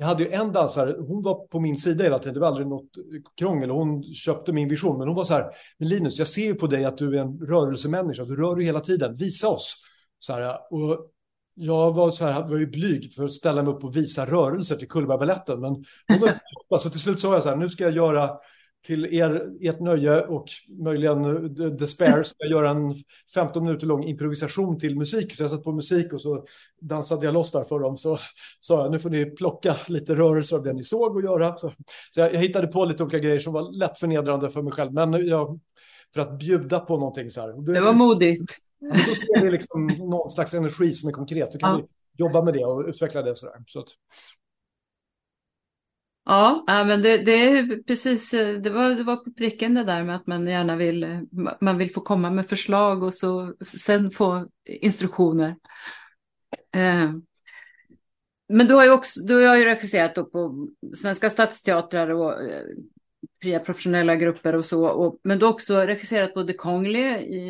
jag hade ju en dansare, hon var på min sida hela tiden, det var aldrig något krångel, hon köpte min vision, men hon var så här, men Linus, jag ser ju på dig att du är en rörelsemänniska, du rör dig hela tiden, visa oss. Så här, och jag var så här, var ju blyg för att ställa mig upp och visa rörelser till Cullbergbaletten, men hon var, så till slut sa jag så här, nu ska jag göra till er, ert nöje och möjligen despair ska jag göra en 15 minuter lång improvisation till musik. Så jag satt på musik och så dansade jag loss där för dem. Så sa jag, nu får ni plocka lite rörelser av det ni såg och göra. Så, så jag, jag, hittade på lite olika grejer som var lätt förnedrande för mig själv. Men jag, för att bjuda på någonting så här. Det var modigt. Så ser vi liksom någon slags energi som är konkret. Då kan ja. vi jobba med det och utveckla det. Så där. Så att, Ja, men det, det, är precis, det var, det var på pricken det där med att man gärna vill, man vill få komma med förslag och så sen få instruktioner. Eh, men du har ju också, du har ju regisserat på Svenska Stadsteatrar och eh, fria professionella grupper och så. Och, men du har också regisserat The Kongli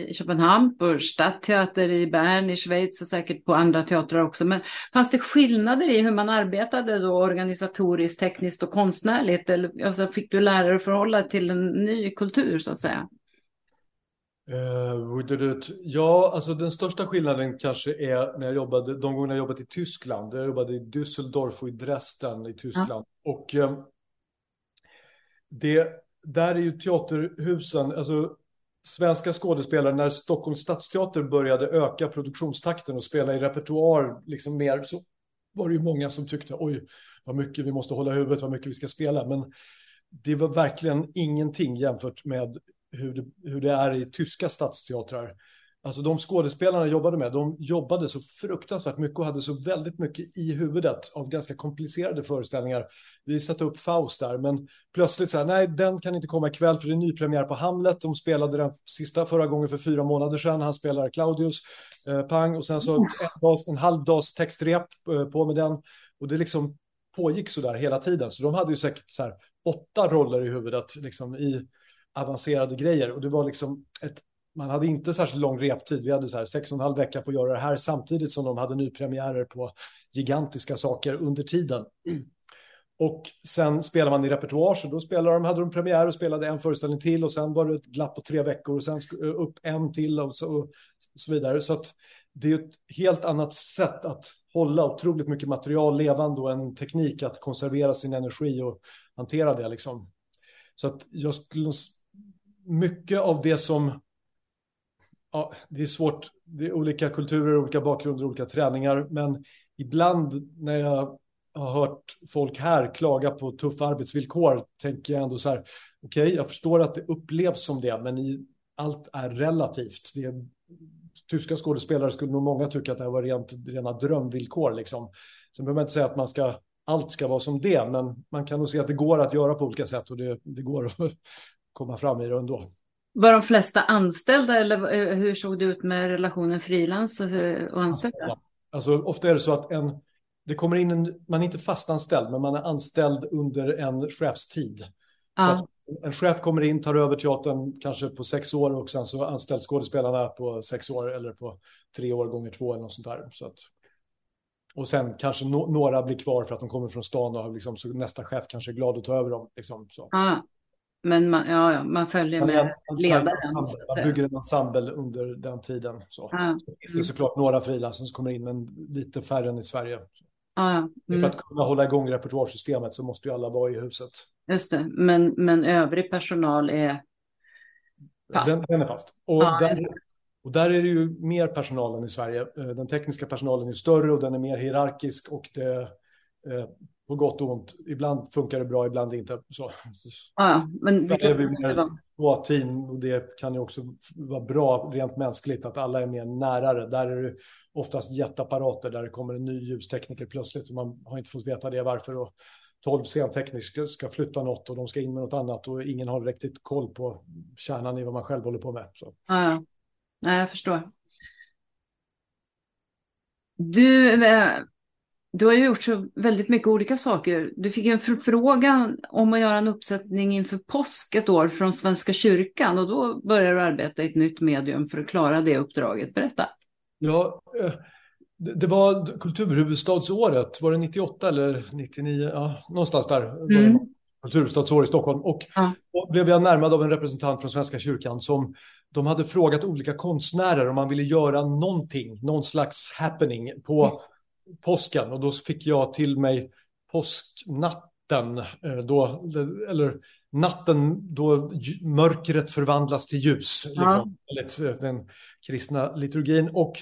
i Köpenhamn, på Stadtteater i Bern i Schweiz och säkert på andra teatrar också. Men fanns det skillnader i hur man arbetade då organisatoriskt, tekniskt och konstnärligt? Eller alltså, fick du lära dig att förhålla dig till en ny kultur så att säga? Uh, ja, alltså den största skillnaden kanske är när jag jobbade, de gånger jag jobbat i Tyskland. Jag jobbade i Düsseldorf och i Dresden i Tyskland. Ja. Och uh, det, där är ju teaterhusen, alltså svenska skådespelare, när Stockholms stadsteater började öka produktionstakten och spela i repertoar liksom mer, så var det ju många som tyckte oj, vad mycket vi måste hålla huvudet, vad mycket vi ska spela. Men det var verkligen ingenting jämfört med hur det, hur det är i tyska stadsteatrar. Alltså de skådespelarna jag jobbade med, de jobbade så fruktansvärt mycket och hade så väldigt mycket i huvudet av ganska komplicerade föreställningar. Vi satte upp Faust där, men plötsligt så här, nej, den kan inte komma ikväll för det är nypremiär på Hamlet. De spelade den sista förra gången för fyra månader sedan. Han spelar Claudius, eh, pang, och sen så en, dag, en halv dags textrep eh, på med den. Och det liksom pågick så där hela tiden. Så de hade ju säkert så här åtta roller i huvudet, liksom i avancerade grejer. Och det var liksom ett man hade inte särskilt lång reptid. Vi hade så här sex och en halv vecka på att göra det här samtidigt som de hade nypremiärer på gigantiska saker under tiden. Och sen spelar man i repertoar, så då spelade de, hade de premiär och spelade en föreställning till och sen var det ett glapp på tre veckor och sen upp en till och så, och så vidare. Så att det är ett helt annat sätt att hålla otroligt mycket material levande och en teknik att konservera sin energi och hantera det liksom. Så att jag skulle, mycket av det som, ja, det är svårt, det är olika kulturer, olika bakgrunder, olika träningar, men ibland när jag har hört folk här klaga på tuffa arbetsvillkor tänker jag ändå så här, okej, okay, jag förstår att det upplevs som det, men i, allt är relativt. Det är, tyska skådespelare skulle nog många tycka att det här var rent, rena drömvillkor. Liksom. Sen behöver man inte säga att man ska, allt ska vara som det, men man kan nog se att det går att göra på olika sätt och det, det går att komma fram i det ändå. Var de flesta anställda eller eh, hur såg det ut med relationen frilans och anställda? Alltså ofta är det så att en det kommer in en, man är inte fastanställd, men man är anställd under en chefstid. Ja. en chef kommer in, tar över teatern kanske på sex år och sen så anställs skådespelarna på sex år eller på tre år gånger två eller något sånt där. Så att, och sen kanske no, några blir kvar för att de kommer från stan och liksom, så nästa chef kanske är glad att ta över dem. Liksom, så. Ja. Men man, ja, ja, man följer med man, ledaren. Man, man bygger en ensemble under den tiden. Så. Ja. så finns det såklart några frilansare som kommer in, men lite färre än i Sverige. Ah, mm. För att mm. kunna hålla igång repertoarsystemet så måste ju alla vara i huset. Just det, men, men övrig personal är fast? Den, den är fast. Och, ah, där, och där är det ju mer personal än i Sverige. Eh, den tekniska personalen är större och den är mer hierarkisk och det eh, på gott och ont. Ibland funkar det bra, ibland inte. Så. Ja, men det är vi mer två team och det kan ju också vara bra rent mänskligt att alla är mer närare. Där är det oftast jätteapparater där det kommer en ny ljustekniker plötsligt och man har inte fått veta det varför. Och 12 scentekniker ska flytta något och de ska in med något annat och ingen har riktigt koll på kärnan i vad man själv håller på med. Så. Ja, Nej, jag förstår. Du, eh, du har ju gjort så väldigt mycket olika saker. Du fick en förfrågan om att göra en uppsättning inför påsk ett år från Svenska kyrkan och då började du arbeta i ett nytt medium för att klara det uppdraget. Berätta. Ja, eh, det var kulturhuvudstadsåret, var det 98 eller 99? Ja, någonstans där. Mm. Kulturhuvudstadsår i Stockholm. Och ja. då blev jag närmad av en representant från Svenska kyrkan som de hade frågat olika konstnärer om man ville göra någonting, någon slags happening på mm. Påsken. Och då fick jag till mig påsknatten, eh, då, eller natten då mörkret förvandlas till ljus, liksom, enligt eh, den kristna liturgin. Och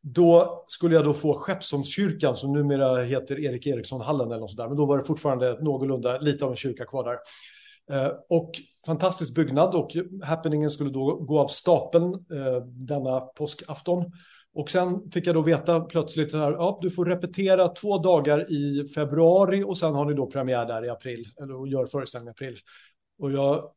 då skulle jag då få Skeppsholmskyrkan, som numera heter Erik Eriksson-hallen eller något sådär, men då var det fortfarande någorlunda lite av en kyrka kvar där. Eh, och fantastisk byggnad och happeningen skulle då gå av stapeln eh, denna påskafton. Och sen fick jag då veta plötsligt att ja, du får repetera två dagar i februari och sen har ni då premiär där i april, eller och gör föreställning i april. Och jag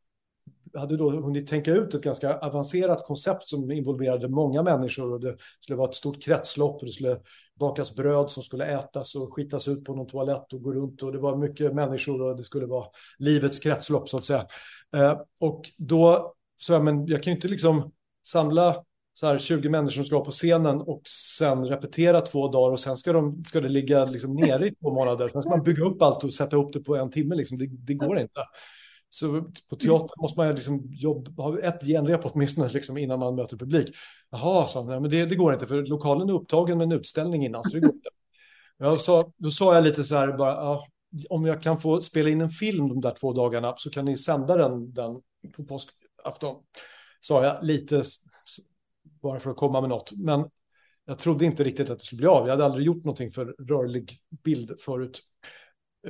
hade då hunnit tänka ut ett ganska avancerat koncept som involverade många människor och det skulle vara ett stort kretslopp och det skulle bakas bröd som skulle ätas och skitas ut på någon toalett och gå runt och det var mycket människor och det skulle vara livets kretslopp så att säga. Eh, och då sa jag, men jag kan ju inte liksom samla så här 20 människor som ska vara på scenen och sen repetera två dagar och sen ska, de, ska det ligga liksom nere i två månader. Sen ska man bygga upp allt och sätta ihop det på en timme. Liksom. Det, det går inte. Så på teater måste man liksom jobba, ha ett genrep åtminstone liksom innan man möter publik. Jaha, så, nej, men det, det, går inte för lokalen är upptagen med en utställning innan så det går inte. Jag sa, då sa jag lite så här bara, ja, om jag kan få spela in en film de där två dagarna så kan ni sända den, den på påskafton. Sa jag lite bara för att komma med något. Men jag trodde inte riktigt att det skulle bli av. Jag hade aldrig gjort någonting för rörlig bild förut.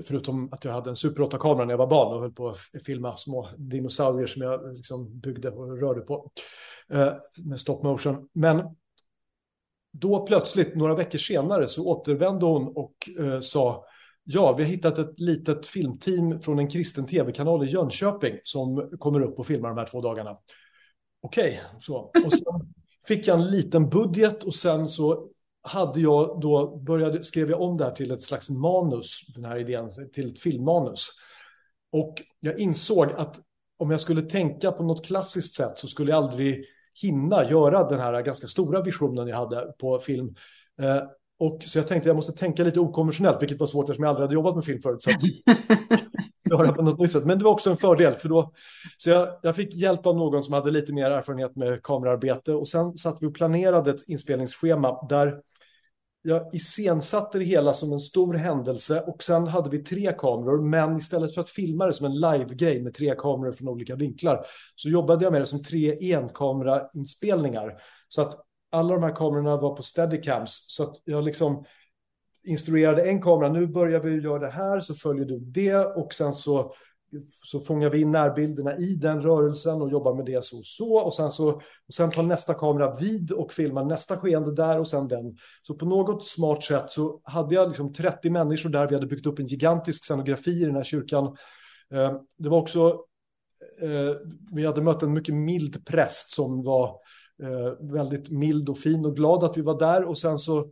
Förutom att jag hade en Super 8-kamera när jag var barn och höll på att filma små dinosaurier som jag liksom byggde och rörde på eh, med stop motion. Men då plötsligt, några veckor senare, så återvände hon och eh, sa Ja, vi har hittat ett litet filmteam från en kristen tv-kanal i Jönköping som kommer upp och filmar de här två dagarna. Okej, okay, så. Och sen fick jag en liten budget och sen så hade jag då började, skrev jag om det här till ett slags manus, den här idén, till ett filmmanus. Och jag insåg att om jag skulle tänka på något klassiskt sätt så skulle jag aldrig hinna göra den här ganska stora visionen jag hade på film. Eh, och så jag tänkte jag måste tänka lite okonventionellt, vilket var svårt eftersom jag aldrig hade jobbat med film förut. Så att, göra på något nytt sätt. Men det var också en fördel, för då, så jag, jag fick hjälp av någon som hade lite mer erfarenhet med kamerarbete och sen satt vi och planerade ett inspelningsschema där jag iscensatte det hela som en stor händelse och sen hade vi tre kameror, men istället för att filma det som en live-grej med tre kameror från olika vinklar så jobbade jag med det som tre enkamerainspelningar. Så att alla de här kamerorna var på steadicams, så att jag liksom instruerade en kamera, nu börjar vi göra det här, så följer du det och sen så så fångar vi in närbilderna i den rörelsen och jobbar med det så och så. Och sen, så, och sen tar nästa kamera vid och filmar nästa skeende där och sen den. Så på något smart sätt så hade jag liksom 30 människor där. Vi hade byggt upp en gigantisk scenografi i den här kyrkan. Eh, det var också, eh, vi hade mött en mycket mild präst som var eh, väldigt mild och fin och glad att vi var där. Och sen så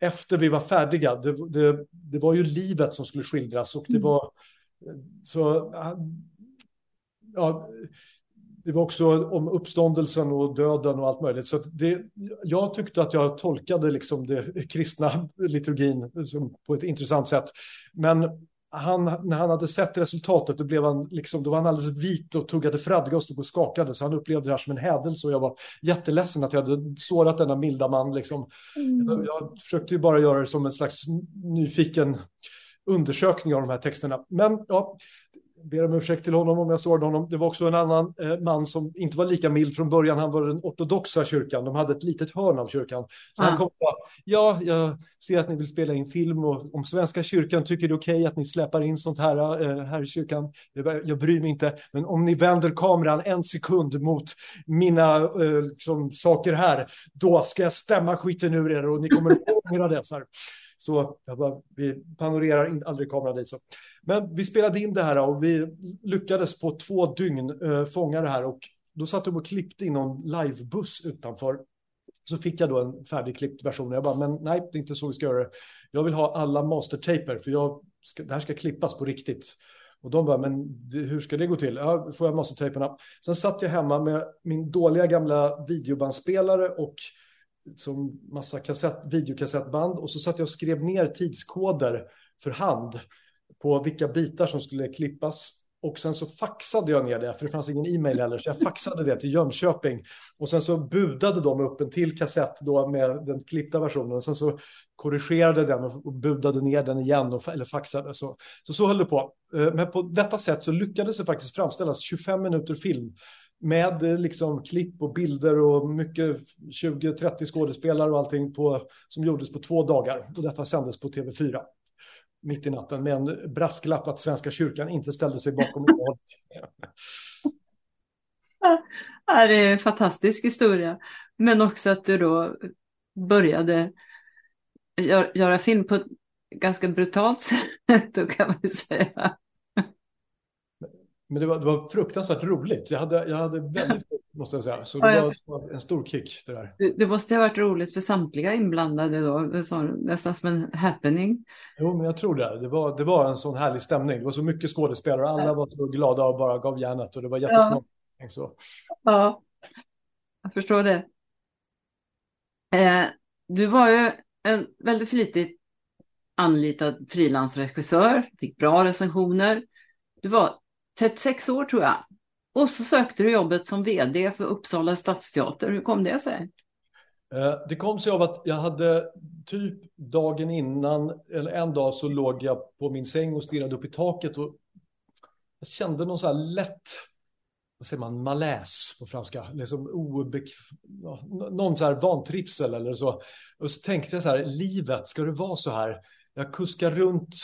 efter vi var färdiga, det, det, det var ju livet som skulle skildras och det mm. var så ja, det var också om uppståndelsen och döden och allt möjligt. Så det, jag tyckte att jag tolkade liksom det kristna liturgin på ett intressant sätt. Men han, när han hade sett resultatet, då, blev han liksom, då var han alldeles vit och tuggade fradga och stod och skakade. Så han upplevde det här som en hädelse och jag var jätteledsen att jag hade sårat denna milda man. Liksom. Mm. Jag, försökte ju bara göra det som en slags nyfiken undersökning av de här texterna. Men ja, ber om ursäkt till honom om jag sårade honom. Det var också en annan eh, man som inte var lika mild från början. Han var den ortodoxa kyrkan. De hade ett litet hörn av kyrkan. Så ah. han kom och sa, ja, jag ser att ni vill spela in film och om Svenska kyrkan tycker det är okej okay att ni släpper in sånt här eh, här i kyrkan. Jag bryr mig inte. Men om ni vänder kameran en sekund mot mina eh, liksom, saker här, då ska jag stämma skiten ur er och ni kommer att ångra det. Så här. Så bara, vi panorerar aldrig kameran dit. Så. Men vi spelade in det här och vi lyckades på två dygn eh, fånga det här. Och då satt de och klippte in någon livebuss utanför. Så fick jag då en färdigklippt version. Jag bara, men nej, det är inte så vi ska göra det. Jag vill ha alla mastertaper, för jag ska, det här ska klippas på riktigt. Och de bara, men hur ska det gå till? Ja, får jag mastertaperna? Sen satt jag hemma med min dåliga gamla videobandspelare och som massa kassett, videokassettband och så satt jag och skrev ner tidskoder för hand på vilka bitar som skulle klippas. Och sen så faxade jag ner det, för det fanns ingen e-mail heller, så jag faxade det till Jönköping. Och sen så budade de upp en till kassett då med den klippta versionen. Och sen så korrigerade den och budade ner den igen, och, eller faxade. Så, så så höll det på. Eh, men på detta sätt så lyckades det faktiskt framställas 25 minuter film med eh, liksom klipp och bilder och mycket 20-30 skådespelare och allting på, som gjordes på två dagar. Och detta sändes på TV4 mitt i natten med en brasklapp att Svenska kyrkan inte ställde sig bakom innehållet. Ja, det är en fantastisk historia. Men också att du då började göra film på ett ganska brutalt sätt, då kan man säga. Men det var, det var fruktansvärt roligt. Jag hade, jag hade väldigt måste jag säga. Så det ja, var en stor kick det där. Det, det, måste ha varit roligt för samtliga inblandade då, nästan som en happening. Jo, men jag tror det. Det var, det var en sån härlig stämning. Det var så mycket skådespelare, alla var så glada och bara gav järnet och det var jättefint. Ja. ja, jag förstår det. Eh, du var ju en väldigt flitigt anlitad frilansregissör, fick bra recensioner. Du var 36 år tror jag. Och så sökte du jobbet som vd för Uppsala stadsteater. Hur kom det sig? Eh, det kom sig av att jag hade typ dagen innan, eller en dag så låg jag på min säng och stirrade upp i taket och jag kände någon så här lätt, vad säger man, malaise på franska, liksom obek... någon så här vantrivsel eller så. Och så tänkte jag så här, livet, ska det vara så här? Jag kuskar runt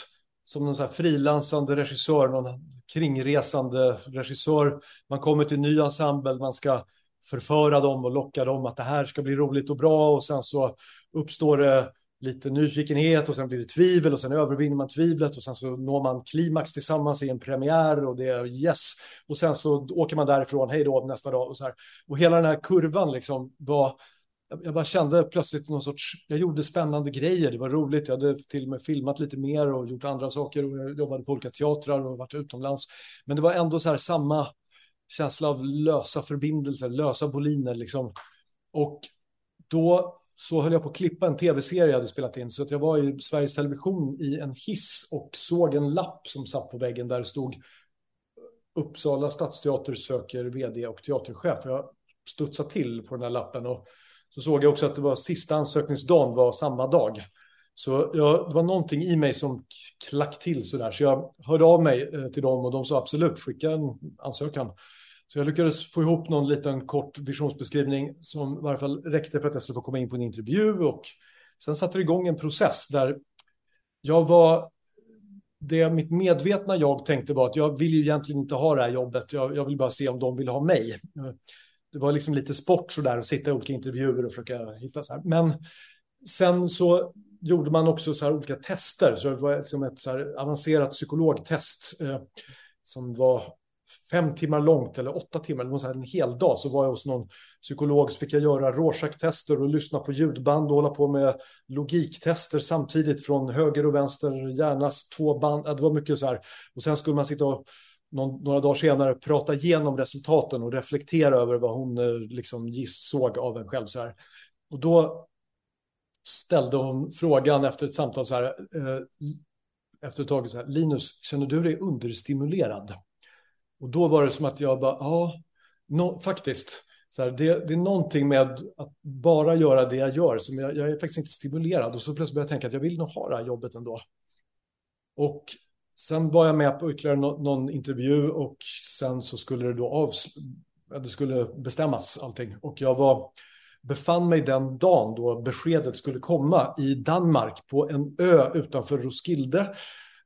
som någon så här frilansande regissör, någon kringresande regissör. Man kommer till en ny ensemble, man ska förföra dem och locka dem att det här ska bli roligt och bra och sen så uppstår det lite nyfikenhet och sen blir det tvivel och sen övervinner man tvivlet och sen så når man klimax tillsammans i en premiär och det är yes och sen så åker man därifrån, hej då nästa dag och så här. Och hela den här kurvan liksom var jag bara kände plötsligt någon sorts, jag gjorde spännande grejer, det var roligt, jag hade till och med filmat lite mer och gjort andra saker och jag jobbade på olika teatrar och varit utomlands. Men det var ändå så här samma känsla av lösa förbindelser, lösa boliner liksom. Och då så höll jag på att klippa en tv-serie jag hade spelat in. Så att jag var i Sveriges Television i en hiss och såg en lapp som satt på väggen där det stod Uppsala stadsteater söker vd och teaterchef. Jag studsade till på den här lappen och så såg jag också att det var sista ansökningsdagen var samma dag. Så jag, det var någonting i mig som klack till sådär. Så jag hörde av mig eh, till dem och de sa absolut skicka en ansökan. Så jag lyckades få ihop någon liten kort visionsbeskrivning som i varje fall räckte för att jag skulle få komma in på en intervju och sen satte det igång en process där jag var det mitt medvetna jag tänkte var att jag vill ju egentligen inte ha det här jobbet. Jag, jag vill bara se om de vill ha mig. Det var liksom lite sport sådär att sitta i olika intervjuer och försöka hitta så här. Men sen så gjorde man också så här olika tester. Så det var liksom ett så här avancerat psykologtest eh, som var fem timmar långt eller åtta timmar, eller en hel dag, så var jag hos någon psykolog så fick jag göra Rorschach-tester och lyssna på ljudband och hålla på med logiktester samtidigt från höger och vänster hjärnas två band. Det var mycket så här. Och sen skulle man sitta och någon, några dagar senare prata igenom resultaten och reflektera över vad hon eh, liksom gissåg av en själv. Så här. Och då ställde hon frågan efter ett samtal så här, eh, efter ett tag så här, Linus, känner du dig understimulerad? Och då var det som att jag bara, ja, no, faktiskt. Så här, det, det, är någonting med att bara göra det jag gör som jag, jag är faktiskt inte stimulerad. Och så plötsligt började jag tänka att jag vill nog ha det här jobbet ändå. Och sen var jag med på ytterligare no, någon intervju och sen så skulle det då avsl... det skulle bestämmas allting. Och jag var, befann mig den dagen då beskedet skulle komma i Danmark på en ö utanför Roskilde.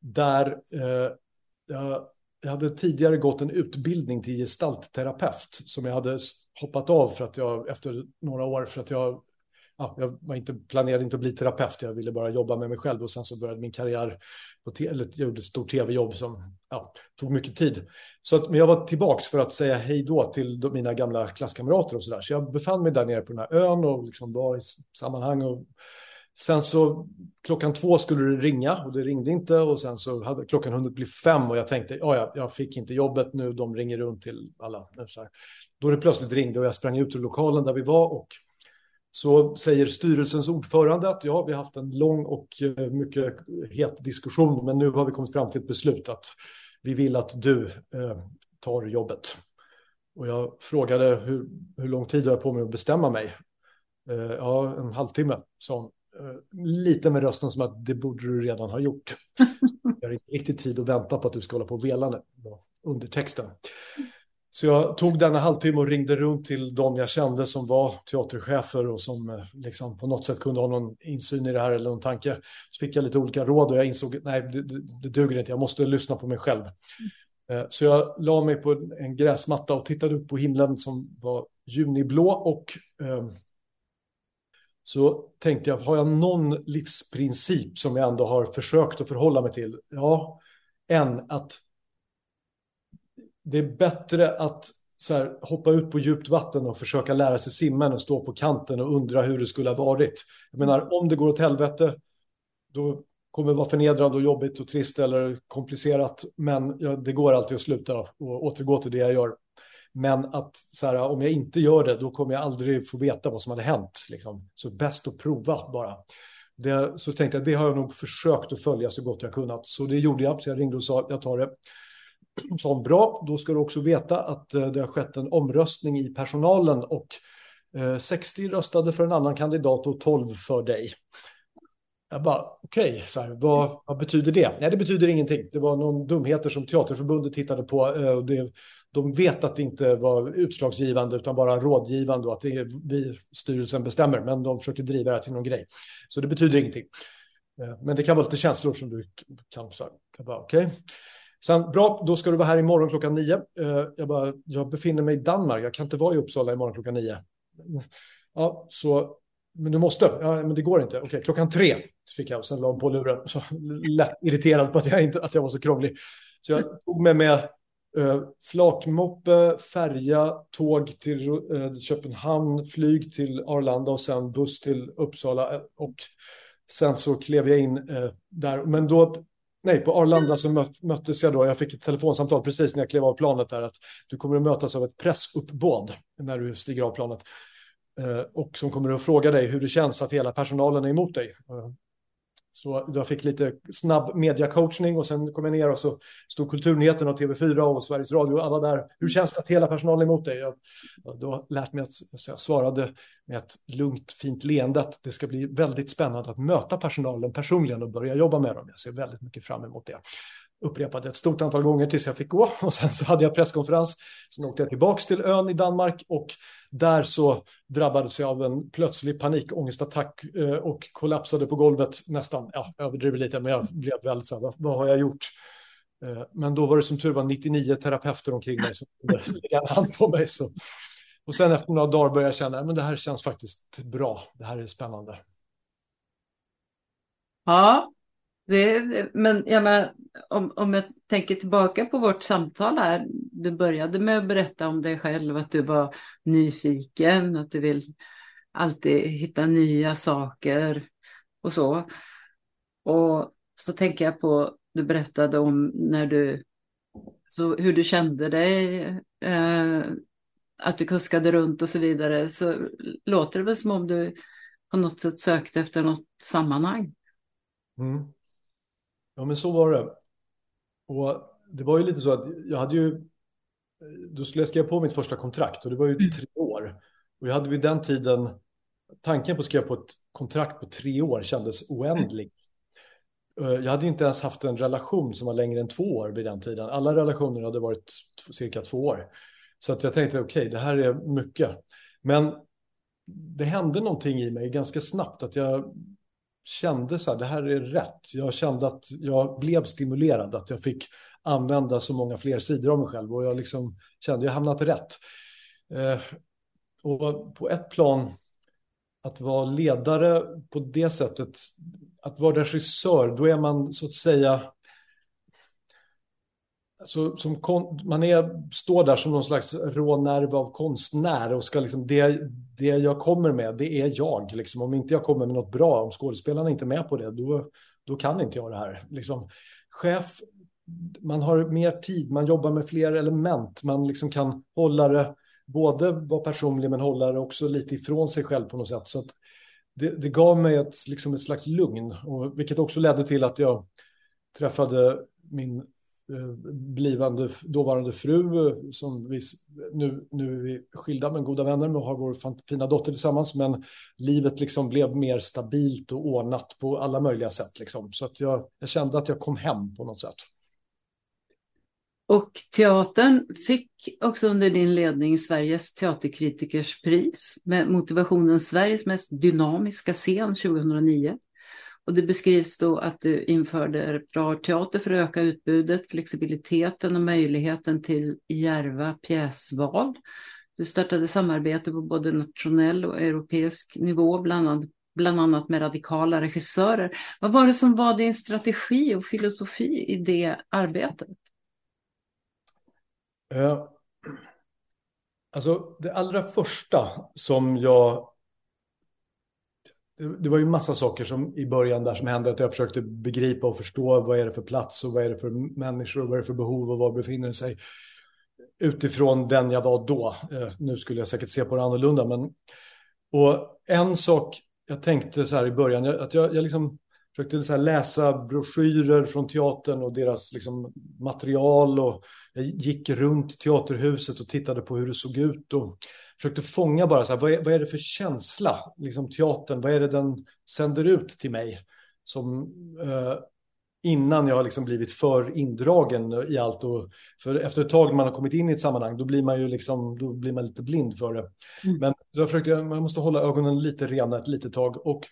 Där eh, jag jag hade tidigare gått en utbildning till gestaltterapeut som jag hade hoppat av för att jag efter några år för att jag ja, jag var inte, planerade inte att bli terapeut, jag ville bara jobba med mig själv och sen så började min karriär, på eller jag gjorde ett stort tv-jobb som ja, tog mycket tid. Så att, men jag var tillbaks för att säga hej då till mina gamla klasskamrater och sådär. Så jag befann mig där nere på den här ön och liksom var i sammanhang och Sen så klockan två skulle det ringa och det ringde inte och sen så hade klockan hunnit bli fem och jag tänkte ja, jag fick inte jobbet nu, de ringer runt till alla. Så här. Då det plötsligt ringde och jag sprang ut ur lokalen där vi var och så säger styrelsens ordförande att ja, vi har haft en lång och eh, mycket het diskussion, men nu har vi kommit fram till ett beslut att vi vill att du eh, tar jobbet. Och jag frågade hur, hur lång tid har jag på mig att bestämma mig? Eh, ja, en halvtimme, sa hon. Eh, lite med rösten som att det borde du redan ha gjort. Jag har inte riktigt tid att vänta på att du ska hålla på och vela nu, undertexten. Så jag tog denna halvtimme och ringde runt till de jag kände som var teaterchefer och som eh, liksom på något sätt kunde ha någon insyn i det här eller någon tanke. Så fick jag lite olika råd och jag insåg att nej, det, det, duger inte, jag måste lyssna på mig själv. Eh, så jag la mig på en gräsmatta och tittade upp på himlen som var juniblå och eh, så tänkte jag, har jag någon livsprincip som jag ändå har försökt att förhålla mig till? Ja, en, att det är bättre att så här, hoppa ut på djupt vatten och försöka lära sig simma än att stå på kanten och undra hur det skulle ha varit. Jag menar, om det går åt helvete, då kommer det vara förnedrande och jobbigt och trist eller komplicerat. Men ja, det går alltid att sluta och återgå till det jag gör. Men att så här, om jag inte gör det, då kommer jag aldrig få veta vad som hade hänt. Liksom. Så bäst att prova bara. Det, så tänkte jag, det har jag nog försökt att följa så gott jag kunnat. Så det gjorde jag, så jag ringde och sa, jag tar det. Sa bra, då ska du också veta att eh, det har skett en omröstning i personalen och eh, 60 röstade för en annan kandidat och 12 för dig. Jag bara, okej, okay, vad, vad, betyder det? Nej, det betyder ingenting. Det var någon dumheter som Teaterförbundet tittade på. Eh, och det, de vet att det inte var utslagsgivande utan bara rådgivande och att det är vi, styrelsen bestämmer. Men de försöker driva det här till någon grej. Så det betyder ingenting. Men det kan vara lite känslor som du kan... Så jag bara, okej. Okay. Sen, bra, då ska du vara här imorgon klockan nio. Eh, jag bara, jag befinner mig i Danmark. Jag kan inte vara i Uppsala imorgon klockan nio. Ja, så men du måste. Ja, men det går inte. Okej, klockan tre fick jag och sen la hon på luren. Så lätt irriterad på att jag, inte, att jag var så krånglig. Så jag tog med mig eh, flakmoppe, färja, tåg till eh, Köpenhamn, flyg till Arlanda och sen buss till Uppsala. Och sen så klev jag in eh, där. Men då, nej, på Arlanda så möt, möttes jag då. Jag fick ett telefonsamtal precis när jag klev av planet där att du kommer att mötas av ett pressuppbåd när du stiger av planet. Eh, och som kommer att fråga dig hur det känns att hela personalen är emot dig. Så jag fick lite snabb mediacoachning och sen kom jag ner och så stod Kulturnyheterna och TV4 och Sveriges Radio alla där. Hur känns det att hela personalen är emot dig? Jag då lärt mig att så jag svarade med ett lugnt fint leende att det ska bli väldigt spännande att möta personalen personligen och börja jobba med dem. Jag ser väldigt mycket fram emot det upprepade ett stort antal gånger tills jag fick gå och sen så hade jag presskonferens. Sen åkte jag tillbaks till ön i Danmark och där så drabbades jag av en plötslig panikångestattack eh, och kollapsade på golvet nästan, ja, överdriver lite, men jag blev väldigt så här, vad, vad har jag gjort? Eh, men då var det som tur var 99 terapeuter omkring mig som lägga en hand på mig. Så. Och sen efter några dagar började jag känna, men det här känns faktiskt bra, det här är spännande. Ja, det, men jag menar, om, om jag tänker tillbaka på vårt samtal här. Du började med att berätta om dig själv, att du var nyfiken, att du vill alltid hitta nya saker och så. Och så tänker jag på, du berättade om när du, så hur du kände dig, eh, att du kuskade runt och så vidare. Så låter det väl som om du på något sätt sökte efter något sammanhang. Mm. Ja, men så var det. Och det var ju lite så att jag hade ju, då skulle jag skriva på mitt första kontrakt och det var ju mm. tre år. Och jag hade vid den tiden, tanken på att skriva på ett kontrakt på tre år kändes oändlig. Mm. Jag hade inte ens haft en relation som var längre än två år vid den tiden. Alla relationer hade varit cirka två år. Så att jag tänkte, okej, okay, det här är mycket. Men det hände någonting i mig ganska snabbt, att jag kände så här, det här är rätt. Jag kände att jag blev stimulerad, att jag fick använda så många fler sidor av mig själv och jag liksom kände att jag hamnat rätt. Eh, och på ett plan, att vara ledare på det sättet, att vara regissör, då är man så att säga så, som kon, man är, står där som någon slags rånerv av konstnär och ska liksom, det, det jag kommer med, det är jag. Liksom. Om inte jag kommer med något bra, om skådespelarna inte är med på det, då, då kan inte jag det här. Liksom, chef, man har mer tid, man jobbar med fler element, man liksom kan hålla det, både vara personlig men hålla det också lite ifrån sig själv på något sätt. Så det, det, gav mig ett, liksom ett slags lugn, och, vilket också ledde till att jag träffade min Eh, blivande dåvarande fru eh, som vi nu, nu är vi skilda men goda vänner och har vår fina dotter tillsammans. Men livet liksom blev mer stabilt och ordnat på alla möjliga sätt. Liksom. Så att jag, jag kände att jag kom hem på något sätt. Och teatern fick också under din ledning Sveriges teaterkritikers pris med motivationen Sveriges mest dynamiska scen 2009. Och det beskrivs då att du införde repertoarteater för att öka utbudet, flexibiliteten och möjligheten till järva pjäsval. Du startade samarbete på både nationell och europeisk nivå, bland annat, bland annat med radikala regissörer. Vad var det som var din strategi och filosofi i det arbetet? Uh, alltså det allra första som jag det var ju massa saker som i början där som hände att jag försökte begripa och förstå vad är det för plats och vad är det för människor och vad är det för behov och var befinner sig utifrån den jag var då. Eh, nu skulle jag säkert se på det annorlunda, men och en sak jag tänkte så här i början, att jag, jag liksom försökte så läsa broschyrer från teatern och deras liksom material och jag gick runt teaterhuset och tittade på hur det såg ut och försökte fånga bara så här, vad är, vad är det för känsla, liksom teatern, vad är det den sänder ut till mig? Som eh, innan jag har liksom blivit för indragen i allt. Och, för efter ett tag när man har kommit in i ett sammanhang, då blir man ju liksom, då blir man lite blind för det. Mm. Men då försökte jag, man måste hålla ögonen lite rena ett litet tag. Och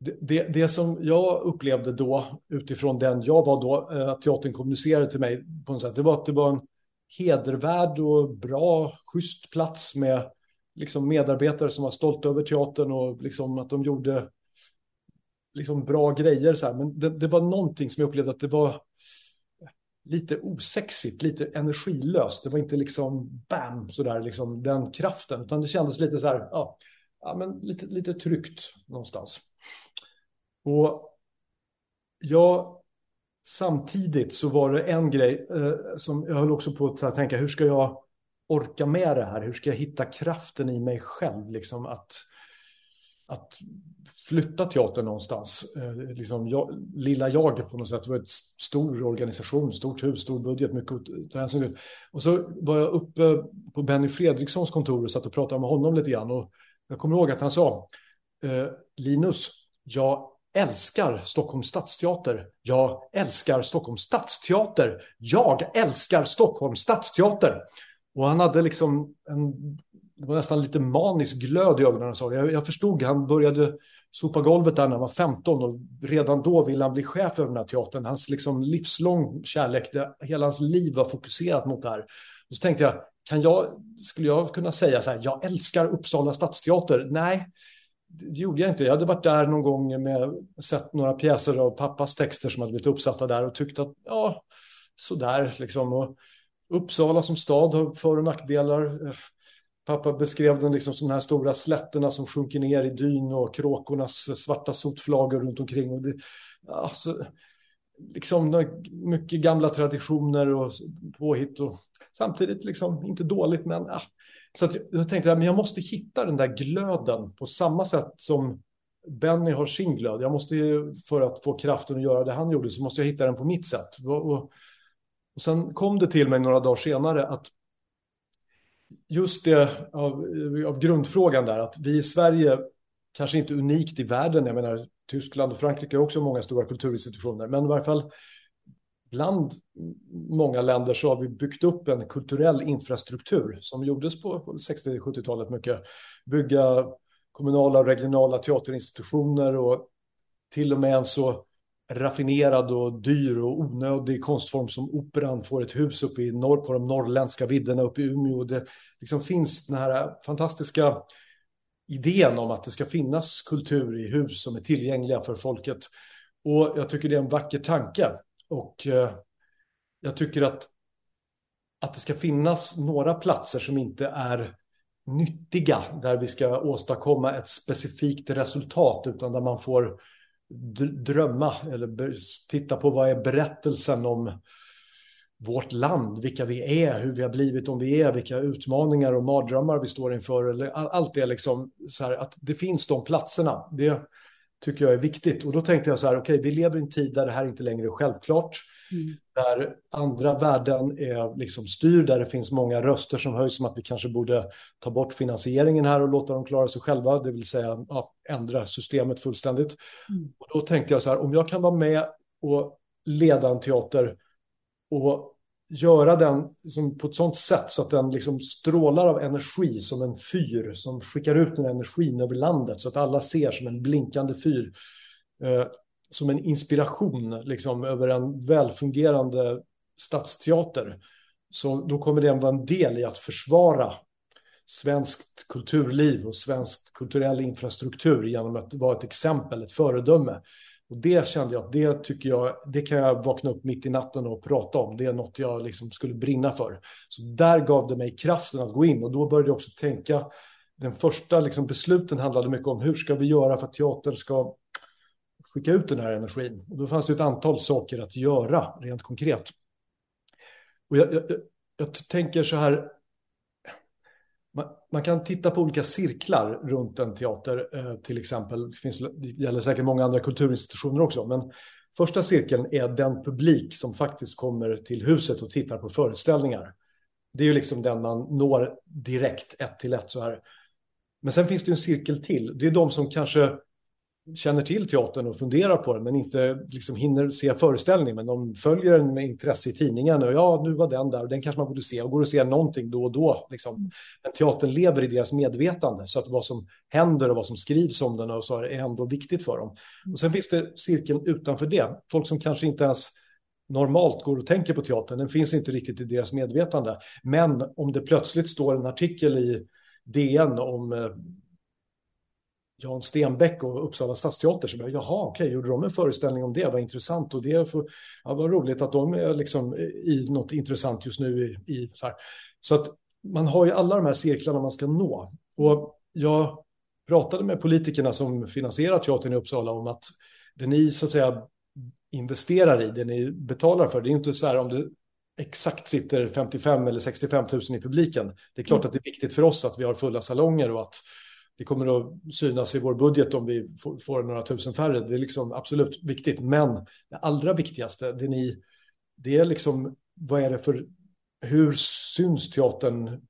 det, det, det, som jag upplevde då, utifrån den jag var då, eh, att teatern kommunicerade till mig på något sätt, det var att det var en hedervärd och bra, schysst plats med liksom medarbetare som var stolta över teatern och liksom att de gjorde liksom bra grejer. Så här. Men det, det var någonting som jag upplevde att det var lite osexigt, lite energilöst. Det var inte liksom bam, sådär, liksom den kraften, utan det kändes lite så här, ja, ja men lite, lite tryggt någonstans. Och jag Samtidigt så var det en grej eh, som jag höll också på att tänka, hur ska jag orka med det här? Hur ska jag hitta kraften i mig själv? Liksom att, att flytta teatern någonstans. Eh, liksom jag, lilla jag på något sätt. Det var en stor organisation, stort hus, stor budget, mycket att ta hänsyn till. Och så var jag uppe på Benny Fredrikssons kontor och satt och pratade med honom lite grann. Och jag kommer ihåg att han sa, eh, Linus, jag älskar Stockholms stadsteater. Jag älskar Stockholms stadsteater. Jag älskar Stockholms stadsteater. Och han hade liksom en, det var nästan lite manisk glöd i ögonen. Jag, jag förstod, han började sopa golvet där när han var 15 och redan då ville han bli chef över den här teatern. Hans liksom livslång kärlek, det, hela hans liv var fokuserat mot det här. Och så tänkte jag, kan jag, skulle jag kunna säga så här, jag älskar Uppsala stadsteater? Nej, det gjorde jag inte. Jag hade varit där någon gång med sett några pjäser av pappas texter som hade blivit uppsatta där och tyckt att ja, sådär liksom. Och Uppsala som stad har för och nackdelar. Eh, pappa beskrev den liksom som de här stora slätterna som sjunker ner i dyn och kråkornas svarta sotflagor runt omkring. Och det, alltså, liksom mycket gamla traditioner och påhitt och samtidigt liksom inte dåligt men ja, så att jag tänkte att jag måste hitta den där glöden på samma sätt som Benny har sin glöd. Jag måste för att få kraften att göra det han gjorde så måste jag hitta den på mitt sätt. Och, och, och sen kom det till mig några dagar senare att just det av, av grundfrågan där att vi i Sverige kanske inte unikt i världen. Jag menar Tyskland och Frankrike har också många stora kulturinstitutioner, men i varje fall bland många länder så har vi byggt upp en kulturell infrastruktur som gjordes på 60-70-talet mycket. Bygga kommunala och regionala teaterinstitutioner och till och med en så raffinerad och dyr och onödig konstform som operan får ett hus uppe i norr på de norrländska vidderna uppe i Umeå. Det liksom finns den här fantastiska idén om att det ska finnas kultur i hus som är tillgängliga för folket. Och jag tycker det är en vacker tanke. Och eh, jag tycker att, att det ska finnas några platser som inte är nyttiga, där vi ska åstadkomma ett specifikt resultat, utan där man får drömma eller titta på vad är berättelsen om vårt land, vilka vi är, hur vi har blivit om vi är, vilka utmaningar och mardrömmar vi står inför. Eller allt det liksom så här att det finns de platserna. Det, tycker jag är viktigt. Och då tänkte jag så här, okej, okay, vi lever i en tid där det här inte längre är självklart. Mm. Där andra värden är liksom styr, där det finns många röster som höjs som att vi kanske borde ta bort finansieringen här och låta dem klara sig själva, det vill säga ja, ändra systemet fullständigt. Mm. Och då tänkte jag så här, om jag kan vara med och leda en teater och göra den liksom på ett sånt sätt så att den liksom strålar av energi som en fyr som skickar ut den energin över landet så att alla ser som en blinkande fyr. Eh, som en inspiration liksom, över en välfungerande stadsteater. Så då kommer den vara en del i att försvara svenskt kulturliv och svensk kulturell infrastruktur genom att vara ett exempel, ett föredöme. Och det kände jag att det tycker jag, det kan jag vakna upp mitt i natten och prata om. Det är något jag liksom skulle brinna för. Så där gav det mig kraften att gå in och då började jag också tänka. Den första liksom besluten handlade mycket om hur ska vi göra för att teatern ska skicka ut den här energin. Och då fanns det ett antal saker att göra rent konkret. Och jag, jag, jag tänker så här, man, kan titta på olika cirklar runt en teater, eh, till exempel. Det, finns, det gäller säkert många andra kulturinstitutioner också. Men första cirkeln är den publik som faktiskt kommer till huset och tittar på föreställningar. Det är ju liksom den man når direkt, ett till ett så här. Men sen finns det en cirkel till. Det är de som kanske känner till teatern och funderar på den men inte liksom hinner se föreställningen. Men de följer den med intresse i tidningen och ja, nu var den där och den kanske man borde se och går och ser någonting då och då. Liksom. Mm. Men teatern lever i deras medvetande så att vad som händer och vad som skrivs om den och så är ändå viktigt för dem. Mm. Och sen finns det cirkeln utanför det. Folk som kanske inte ens normalt går och tänker på teatern, den finns inte riktigt i deras medvetande. Men om det plötsligt står en artikel i DN om eh, Jan Stenbeck och Uppsala stadsteater. Så jag, jaha, okej, okay, gjorde de en föreställning om det? Vad intressant. Och det för, ja, var roligt att de är liksom i något intressant just nu. I, i så, så att man har ju alla de här cirklarna man ska nå. Och jag pratade med politikerna som finansierar teatern i Uppsala om att det ni så att säga investerar i, det ni betalar för, det är inte så här om det exakt sitter 55 eller 65 000 i publiken. Det är klart att det är viktigt för oss att vi har fulla salonger och att det kommer att synas i vår budget om vi får några tusen färre. Det är liksom absolut viktigt. Men det allra viktigaste, det, ni, det är liksom vad är det för, hur syns teatern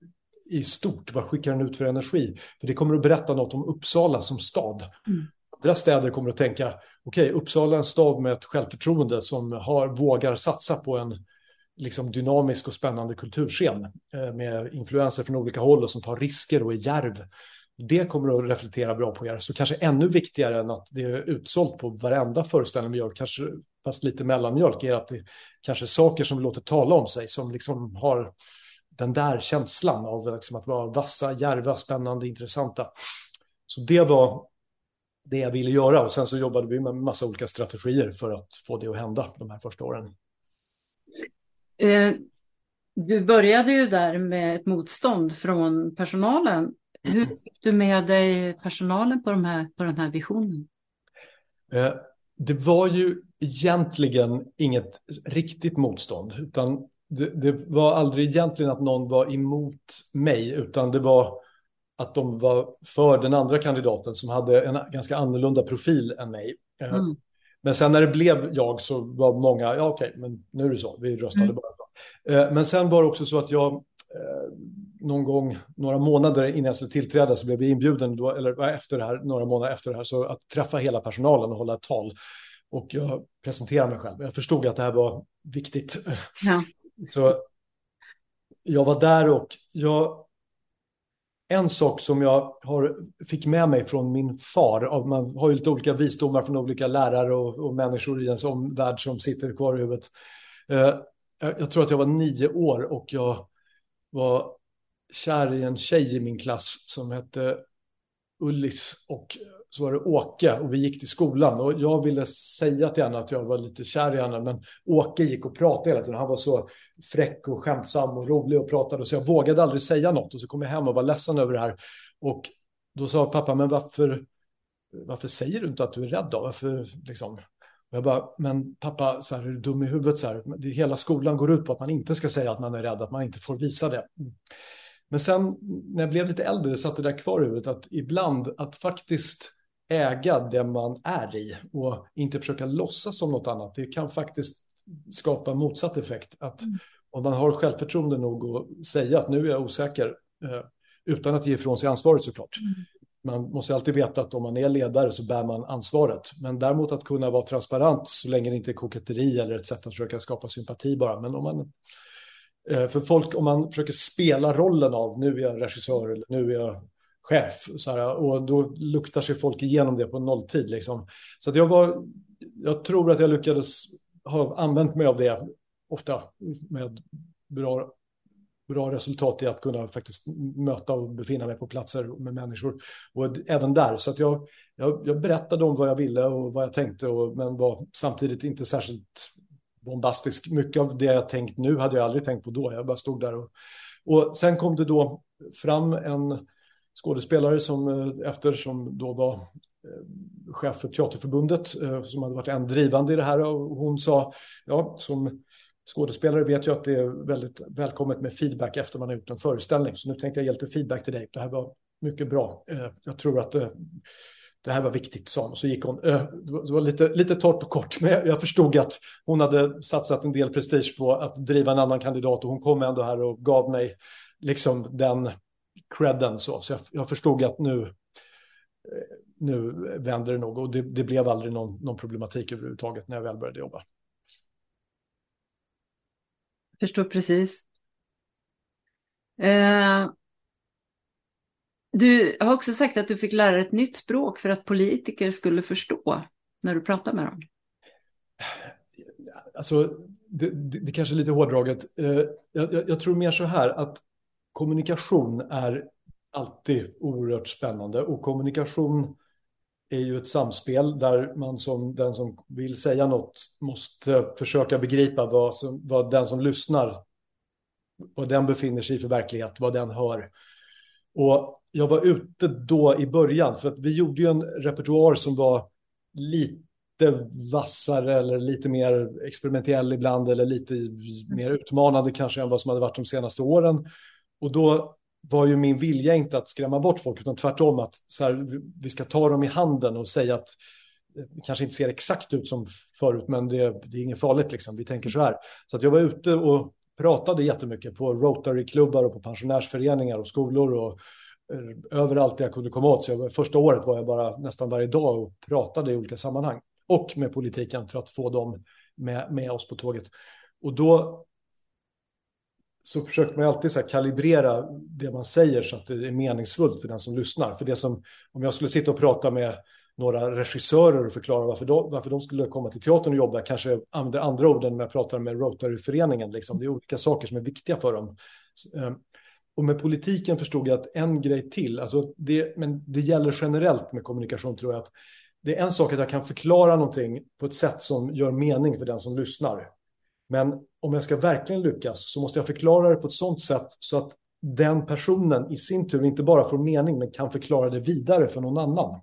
i stort? Vad skickar den ut för energi? För det kommer att berätta något om Uppsala som stad. Mm. Andra städer kommer att tänka, okej, okay, Uppsala är en stad med ett självförtroende som har, vågar satsa på en liksom dynamisk och spännande kulturscen eh, med influenser från olika håll och som tar risker och är järv. Det kommer att reflektera bra på er. Så kanske ännu viktigare än att det är utsålt på varenda föreställning vi gör, kanske fast lite mellanmjölk, är att det kanske är saker som vi låter tala om sig, som liksom har den där känslan av liksom att vara vassa, järva, spännande, intressanta. Så det var det jag ville göra och sen så jobbade vi med massa olika strategier för att få det att hända de här första åren. Eh, du började ju där med ett motstånd från personalen. Hur fick du med dig personalen på, de här, på den här visionen? Eh, det var ju egentligen inget riktigt motstånd, utan det, det, var aldrig egentligen att någon var emot mig, utan det var att de var för den andra kandidaten som hade en ganska annorlunda profil än mig. Eh, mm. Men sen när det blev jag så var många, ja okej, men nu är det så, vi röstade mm. bara. Så. Men sen var det också så att jag någon gång, några månader innan jag skulle tillträda så blev jag inbjuden, då, eller efter det här, några månader efter det här, så att träffa hela personalen och hålla ett tal. Och jag presenterade mig själv. Jag förstod att det här var viktigt. Ja. Så jag var där och jag... En sak som jag har, fick med mig från min far, man har ju lite olika visdomar från olika lärare och, och människor i ens omvärld som sitter kvar i huvudet. Eh, jag, jag tror att jag var nio år och jag var kär i en tjej i min klass som hette Ullis och så var det Åke och vi gick till skolan och jag ville säga till henne att jag var lite kär i henne men Åke gick och pratade hela tiden. Han var så fräck och skämtsam och rolig och pratade så jag vågade aldrig säga något och så kom jag hem och var ledsen över det här och då sa pappa men varför varför säger du inte att du är rädd då? Varför liksom? Och jag bara, men pappa, så här, är du dum i huvudet? Så här, det, hela skolan går ut på att man inte ska säga att man är rädd, att man inte får visa det. Men sen när jag blev lite äldre satt det där kvar i huvudet att ibland att faktiskt äga det man är i och inte försöka låtsas som något annat. Det kan faktiskt skapa motsatt effekt. Att mm. om man har självförtroende nog att säga att nu är jag osäker eh, utan att ge ifrån sig ansvaret såklart. Mm. Man måste alltid veta att om man är ledare så bär man ansvaret. Men däremot att kunna vara transparent så länge det inte är koketteri eller ett sätt att försöka skapa sympati bara. Men om man Eh, för folk, om man försöker spela rollen av nu är jag regissör eller nu är jag chef, så här, och då luktar sig folk igenom det på nolltid. Liksom. Så att jag, var, jag tror att jag lyckades ha använt mig av det ofta med bra, bra resultat i att kunna faktiskt möta och befinna mig på platser med människor. Och även där, så att jag, jag, jag berättade om vad jag ville och vad jag tänkte, och, men var samtidigt inte särskilt bombastisk. Mycket av det jag tänkt nu hade jag aldrig tänkt på då. Jag bara stod där och, och sen kom det då fram en skådespelare som eh, efter som då var eh, chef för Teaterförbundet eh, som hade varit en drivande i det här och hon sa ja som skådespelare vet jag att det är väldigt välkommet med feedback efter man har gjort en föreställning så nu tänkte jag ge lite feedback till dig. Det här var mycket bra. Jag tror att det här var viktigt, sa hon. Så gick hon. Det var lite, lite torrt och kort, men jag förstod att hon hade satsat en del prestige på att driva en annan kandidat och hon kom ändå här och gav mig liksom den credden. Så, så jag, jag förstod att nu, eh, nu vänder det nog och det, det blev aldrig någon, någon problematik överhuvudtaget när jag väl började jobba. Jag Förstår precis. Eh, du har också sagt att du fick lära dig ett nytt språk för att politiker skulle förstå när du pratar med dem. Alltså, det, det, det kanske är lite hårdraget. Eh, jag, jag, jag tror mer så här att kommunikation är alltid oerhört spännande och kommunikation är ju ett samspel där man som den som vill säga något måste försöka begripa vad, som, vad den som lyssnar, vad den befinner sig i för verklighet, vad den hör. Och jag var ute då i början, för att vi gjorde ju en repertoar som var lite vassare eller lite mer experimentell ibland eller lite mer utmanande kanske än vad som hade varit de senaste åren. Och då var ju min vilja inte att skrämma bort folk utan tvärtom att så här, vi ska ta dem i handen och säga att det kanske inte ser exakt ut som förut men det, det är inget farligt liksom, vi tänker så här. Så att jag var ute och pratade jättemycket på Rotary-klubbar och på pensionärsföreningar och skolor och Eh, överallt jag kunde komma åt. Så jag, första året var jag bara nästan varje dag och pratade i olika sammanhang och med politiken för att få dem med, med oss på tåget. Och då så försöker man alltid så kalibrera det man säger så att det är meningsfullt för den som lyssnar. För det som, om jag skulle sitta och prata med några regissörer och förklara varför de, varför de skulle komma till teatern och jobba, kanske använder andra ord än när jag pratar med Rotaryföreningen. Liksom. Det är olika saker som är viktiga för dem. Eh, och med politiken förstod jag att en grej till, alltså det, men det gäller generellt med kommunikation tror jag, att det är en sak att jag kan förklara någonting på ett sätt som gör mening för den som lyssnar. Men om jag ska verkligen lyckas så måste jag förklara det på ett sådant sätt så att den personen i sin tur inte bara får mening men kan förklara det vidare för någon annan.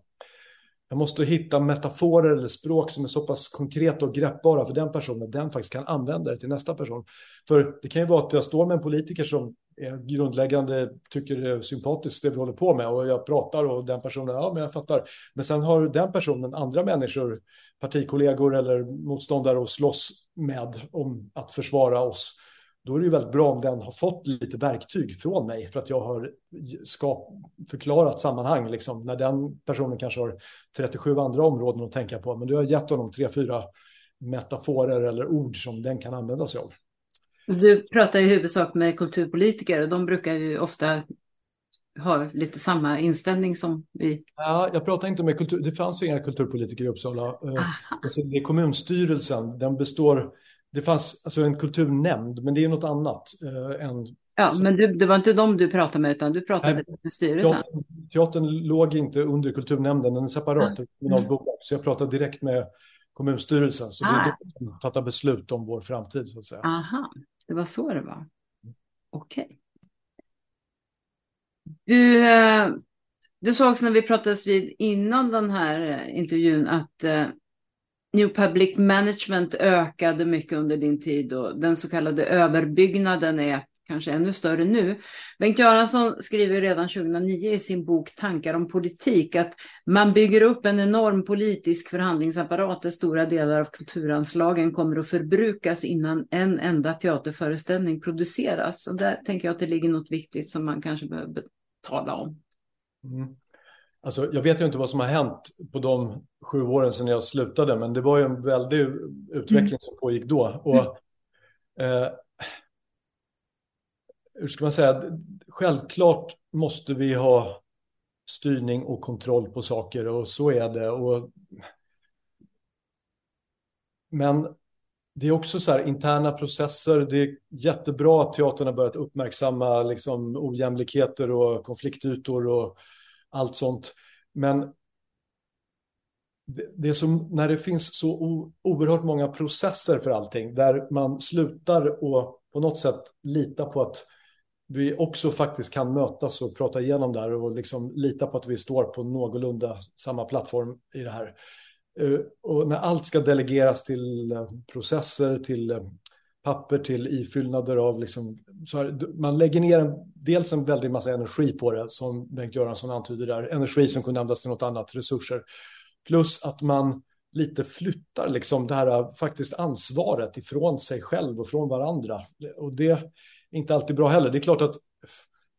Jag måste hitta metaforer eller språk som är så pass konkreta och greppbara för den personen, den faktiskt kan använda det till nästa person. För det kan ju vara att jag står med en politiker som är grundläggande, tycker det är sympatiskt det vi håller på med och jag pratar och den personen, ja men jag fattar. Men sen har den personen andra människor, partikollegor eller motståndare att slåss med om att försvara oss då är det ju väldigt bra om den har fått lite verktyg från mig för att jag har skap, förklarat sammanhang. Liksom, när den personen kanske har 37 andra områden att tänka på, men du har gett honom tre, fyra metaforer eller ord som den kan använda sig av. Du pratar i huvudsak med kulturpolitiker och de brukar ju ofta ha lite samma inställning som vi. Ja, jag pratar inte med kultur, det fanns inga kulturpolitiker i Uppsala. Alltså, det är kommunstyrelsen, den består det fanns alltså en kulturnämnd, men det är något annat. Eh, än, ja, så. men du, det var inte dem du pratade med, utan du pratade Nej, med styrelsen. Teatern, teatern låg inte under kulturnämnden, den är separat, mm. kommunalt bolag. Så jag pratade direkt med kommunstyrelsen, så ah. det är ah. de som fattar beslut om vår framtid. Så att säga. Aha, det var så det var. Okej. Okay. Du, eh, du sa också när vi pratades vid innan den här eh, intervjun att New Public Management ökade mycket under din tid och den så kallade överbyggnaden är kanske ännu större nu. Bengt Göransson skriver redan 2009 i sin bok Tankar om politik att man bygger upp en enorm politisk förhandlingsapparat där stora delar av kulturanslagen kommer att förbrukas innan en enda teaterföreställning produceras. Och där tänker jag att det ligger något viktigt som man kanske behöver tala om. Mm. Alltså, jag vet ju inte vad som har hänt på de sju åren sedan jag slutade, men det var ju en väldig utveckling mm. som pågick då. Och, eh, hur ska man säga? Självklart måste vi ha styrning och kontroll på saker och så är det. Och, men det är också så här interna processer. Det är jättebra att teatern har börjat uppmärksamma liksom, ojämlikheter och konfliktytor och allt sånt. Men det, är som när det finns så o, oerhört många processer för allting, där man slutar och på något sätt lita på att vi också faktiskt kan mötas och prata igenom det här och liksom lita på att vi står på någorlunda samma plattform i det här. Eh, och när allt ska delegeras till eh, processer, till eh, papper till ifyllnader av liksom, så här, man lägger ner en, dels en väldig massa energi på det som Bengt Göransson antyder där, energi som kunde användas till något annat, resurser. Plus att man lite flyttar liksom det här faktiskt ansvaret ifrån sig själv och från varandra. Och det är inte alltid bra heller. Det är klart att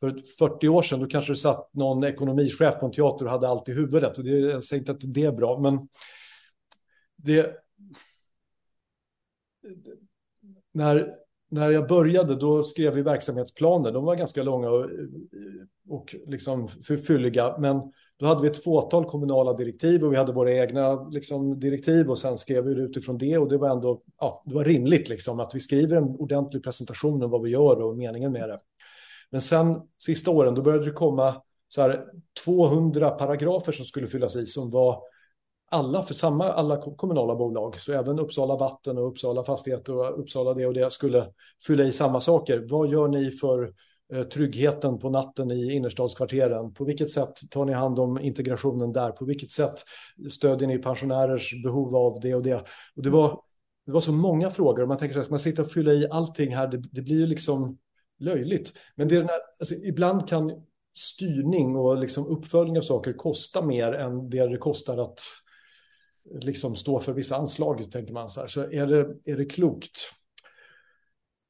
för 40 år sedan då kanske det satt någon ekonomichef på en teater och hade allt i huvudet. Och det, jag säger inte att det är bra, men det, när, när jag började då skrev vi verksamhetsplaner. De var ganska långa och, och liksom fylliga. Men då hade vi ett fåtal kommunala direktiv och vi hade våra egna liksom, direktiv och sen skrev vi utifrån det och det var ändå ja, det var rimligt liksom, att vi skriver en ordentlig presentation om vad vi gör och meningen med det. Men sen sista åren då började det komma så här 200 paragrafer som skulle fyllas i som var alla för samma, alla kommunala bolag, så även Uppsala Vatten och Uppsala Fastigheter och Uppsala det och det skulle fylla i samma saker. Vad gör ni för eh, tryggheten på natten i innerstadskvarteren? På vilket sätt tar ni hand om integrationen där? På vilket sätt stödjer ni pensionärers behov av det och det? Och det var, det var så många frågor. Och man tänker så här, ska man sitta och fylla i allting här? Det, det blir ju liksom löjligt. Men det är den här, alltså, ibland kan styrning och liksom uppföljning av saker kosta mer än det det kostar att liksom stå för vissa anslag, tänker man så här. Så är det, är det klokt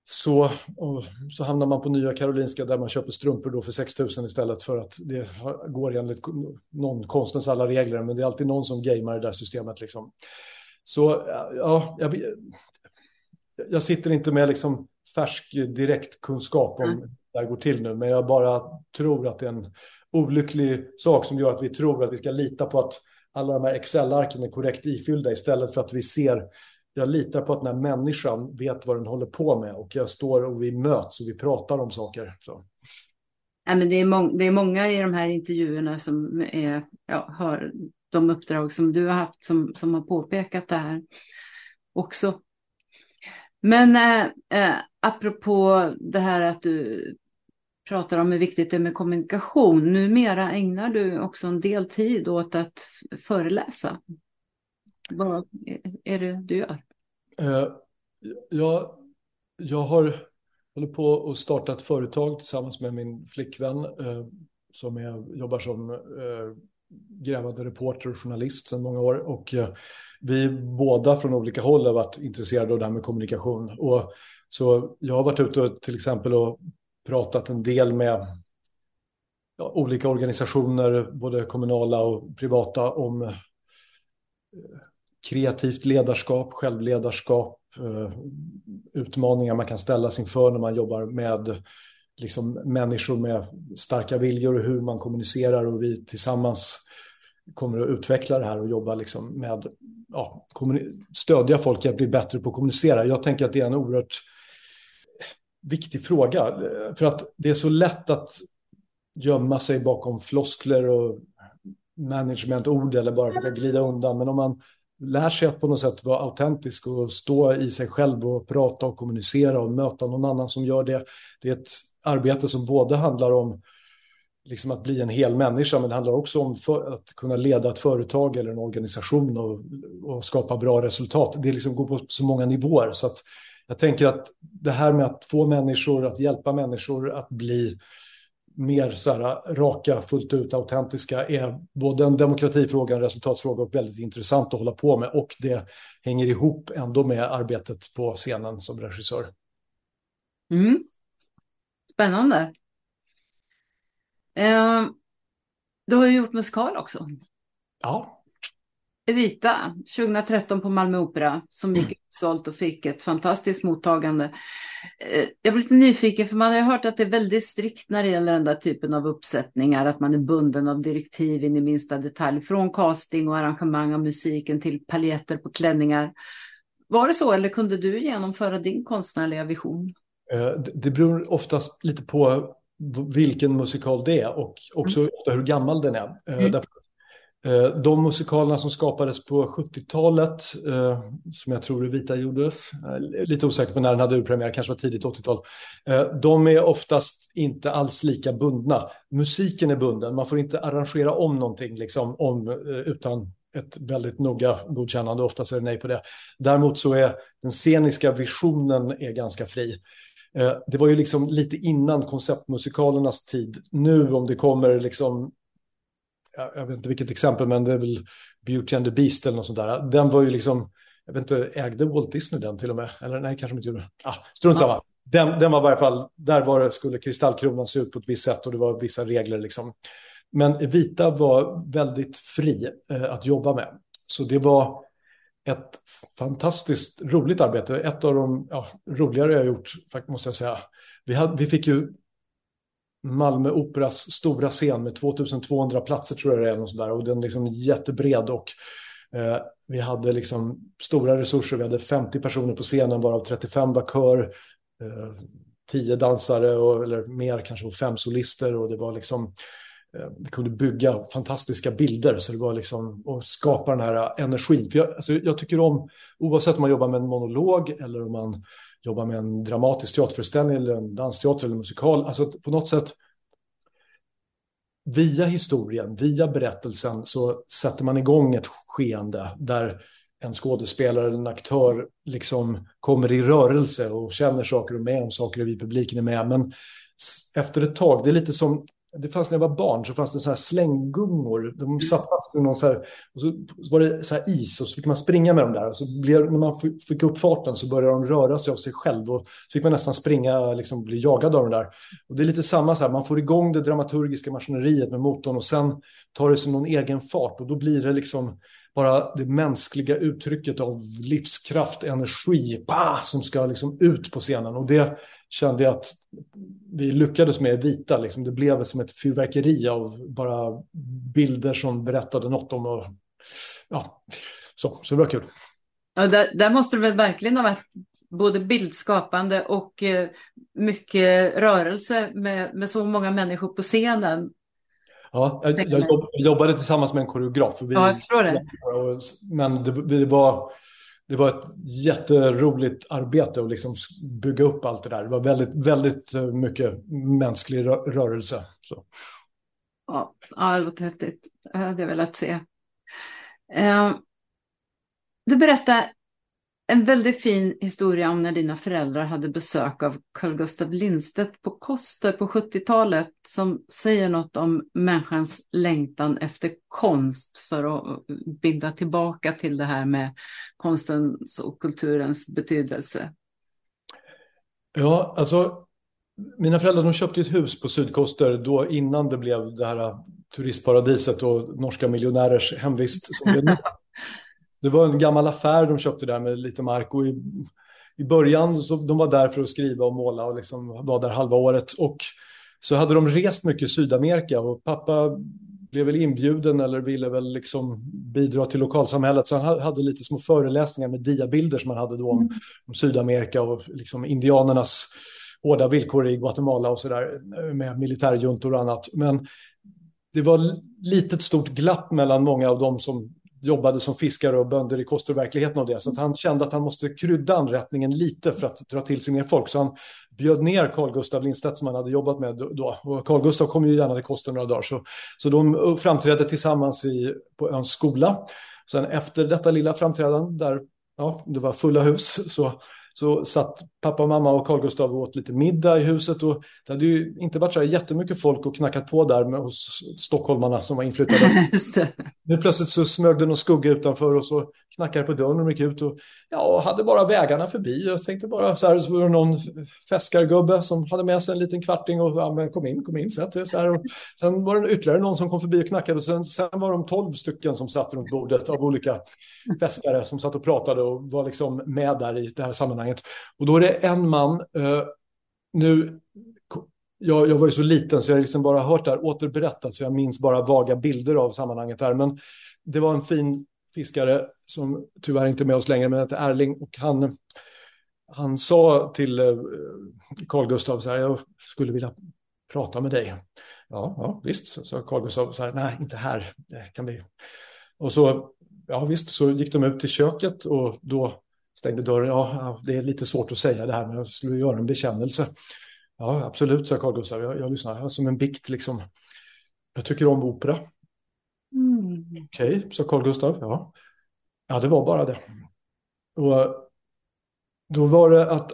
så, så hamnar man på Nya Karolinska där man köper strumpor då för 6 000 istället för att det går enligt någon konstens alla regler. Men det är alltid någon som gamear det där systemet. Liksom. Så ja, jag, jag sitter inte med liksom färsk direktkunskap om mm. hur det här går till nu. Men jag bara tror att det är en olycklig sak som gör att vi tror att vi ska lita på att alla de här Excel-arken är korrekt ifyllda istället för att vi ser jag litar på att den här människan vet vad den håller på med och jag står och vi möts och vi pratar om saker. Så. Ja, men det, är det är många i de här intervjuerna som är, ja, har de uppdrag som du har haft som, som har påpekat det här också. Men äh, äh, apropå det här att du pratar om hur viktigt det är med kommunikation. Numera ägnar du också en del tid åt att föreläsa. Vad är det du gör? Eh, jag, jag har håller på att starta ett företag tillsammans med min flickvän eh, som är, jobbar som eh, grävande reporter och journalist sedan många år. Och vi båda från olika håll har varit intresserade av det här med kommunikation. Och så jag har varit ute och till exempel och pratat en del med ja, olika organisationer, både kommunala och privata, om eh, kreativt ledarskap, självledarskap, eh, utmaningar man kan ställas inför när man jobbar med liksom, människor med starka viljor och hur man kommunicerar och vi tillsammans kommer att utveckla det här och jobba liksom med ja, stödja folk att bli bättre på att kommunicera. Jag tänker att det är en oerhört viktig fråga för att det är så lätt att gömma sig bakom floskler och managementord eller bara försöka glida undan. Men om man lär sig att på något sätt vara autentisk och stå i sig själv och prata och kommunicera och möta någon annan som gör det. Det är ett arbete som både handlar om liksom att bli en hel människa, men det handlar också om att kunna leda ett företag eller en organisation och, och skapa bra resultat. Det liksom går på så många nivåer. Så att jag tänker att det här med att få människor, att hjälpa människor att bli mer så här, raka, fullt ut autentiska är både en demokratifråga, en resultatsfråga och väldigt intressant att hålla på med. Och det hänger ihop ändå med arbetet på scenen som regissör. Mm. Spännande. Eh, du har ju gjort musikal också. Ja. Evita 2013 på Malmö Opera som gick mm. utsålt och fick ett fantastiskt mottagande. Eh, jag blir lite nyfiken för man har ju hört att det är väldigt strikt när det gäller den där typen av uppsättningar, att man är bunden av direktiv in i minsta detalj, från casting och arrangemang av musiken till paljetter på klänningar. Var det så eller kunde du genomföra din konstnärliga vision? Eh, det beror oftast lite på vilken musikal det är och också mm. ofta hur gammal den är. Eh, mm. Därför Eh, de musikalerna som skapades på 70-talet, eh, som jag tror det Vita gjordes, eh, lite osäker på när den hade urpremiär, kanske var tidigt 80-tal, de är oftast inte alls lika bundna. Musiken är bunden, man får inte arrangera om någonting liksom, om, utan ett väldigt noga godkännande, oftast är det nej på det. Däremot så är den sceniska visionen är ganska fri. Det var ju liksom lite innan konceptmusikalernas tid. Nu om det kommer liksom jag vet inte vilket exempel, men det är väl Beauty and the Beast eller något sånt där. Den var ju liksom, jag vet inte, ägde Walt Disney den till och med? Eller nej, kanske inte gjorde. Ah, strunt samma. Den, den var i varje fall, där var det, skulle kristallkronan se ut på ett visst sätt och det var vissa regler liksom. Men Vita var väldigt fri eh, att jobba med. Så det var ett fantastiskt roligt arbete. Ett av de ja, roligare jag gjort, måste jag säga. Vi, hade, vi fick ju Malmö Operas stora scen med 2200 platser tror jag det är. Och, sådär, och den liksom jättebred och eh, vi hade liksom stora resurser. Vi hade 50 personer på scenen varav 35 var kör, eh, 10 dansare och, eller mer kanske och fem solister och det var liksom eh, vi kunde bygga fantastiska bilder så det var liksom och skapa den här energin. För jag, alltså, jag tycker om, oavsett om man jobbar med en monolog eller om man jobba med en dramatisk teaterföreställning eller en dansteater eller musikal. Alltså på något sätt via historien, via berättelsen så sätter man igång ett skeende där en skådespelare eller en aktör liksom kommer i rörelse och känner saker och med om saker och vi publiken är med. Men efter ett tag, det är lite som det fanns när jag var barn så fanns det så här slänggungor. De satt fast i någon så här, och så, var det så här is och så fick man springa med dem där. Och så blev, när man fick upp farten så började de röra sig av sig själv och så fick man nästan springa, liksom bli jagad av dem där. Och det är lite samma så här, man får igång det dramaturgiska maskineriet med motorn och sen tar det sig någon egen fart och då blir det liksom bara det mänskliga uttrycket av livskraft, energi, bah, som ska liksom ut på scenen. Och det kände jag att vi lyckades med vita. Liksom. Det blev som ett fyrverkeri av bara bilder som berättade något om och, ja, så, så det var kul. Ja, där, där måste det väl verkligen ha varit både bildskapande och eh, mycket rörelse med, med så många människor på scenen. Ja, jag, jag jobbade tillsammans med en koreograf. Vi, ja, jag det. Men det, det var det var ett jätteroligt arbete att liksom bygga upp allt det där. Det var väldigt, väldigt eh, mycket mänsklig rörelse. Så. Ja, det låter häftigt. Det hade jag velat se. Eh, du berättade en väldigt fin historia om när dina föräldrar hade besök av Carl Gustaf Lindstedt på Koster på 70-talet som säger något om människans längtan efter konst för att binda tillbaka till det här med konstens och kulturens betydelse. Ja, alltså mina föräldrar de köpte ett hus på Sydkoster då innan det blev det här turistparadiset och norska miljonärers hemvist. Som det Det var en gammal affär de köpte där med lite mark och i, i början så de var där för att skriva och måla och liksom var där halva året. Och så hade de rest mycket i Sydamerika och pappa blev väl inbjuden eller ville väl liksom bidra till lokalsamhället. Så han hade lite små föreläsningar med diabilder som han hade då om, mm. om Sydamerika och liksom indianernas hårda villkor i Guatemala och sådär med militärjuntor och annat. Men det var litet stort glapp mellan många av dem som jobbade som fiskare och bönder i Kosterverkligheten och det. Så att han kände att han måste krydda anrättningen lite för att dra till sig mer folk. Så han bjöd ner Carl Gustav Lindstedt som han hade jobbat med då. Och Carl Gustav kom ju gärna till Koster några dagar. Så, så de framträdde tillsammans i, på öns skola. Sen efter detta lilla framträdande där ja, det var fulla hus så så satt pappa, mamma och Carl Gustav och åt lite middag i huset. Och det hade ju inte varit så här jättemycket folk och knackat på där med, hos stockholmarna som var inflyttade. Nu plötsligt så smög det någon skugga utanför och så knackade på dörren och gick ut. Och ja, hade bara vägarna förbi. Jag tänkte bara så här, så var det någon fäskargubbe som hade med sig en liten kvarting och ja, men kom in, kom in, sätt så här. Och sen var det ytterligare någon som kom förbi och knackade och sen, sen var de tolv stycken som satt runt bordet av olika fäskare som satt och pratade och var liksom med där i det här sammanhanget. Och då är det en man, eh, nu jag, jag var ju så liten så jag liksom bara hört det här återberättat så jag minns bara vaga bilder av sammanhanget här. Men det var en fin fiskare som tyvärr inte är med oss längre, men heter Erling. Och han, han sa till eh, Carl Gustav så här, jag skulle vilja prata med dig. Ja, ja visst, sa Carl Gustav så här, nej, inte här, kan vi. Och så, ja visst, så gick de ut till köket och då stängde dörren. Ja, det är lite svårt att säga det här, men jag skulle göra en bekännelse. Ja, absolut, sa Carl Gustav. Jag, jag lyssnar som en bikt liksom. Jag tycker om opera. Okej, okay, sa Carl Gustav. Ja. ja, det var bara det. Och då var det att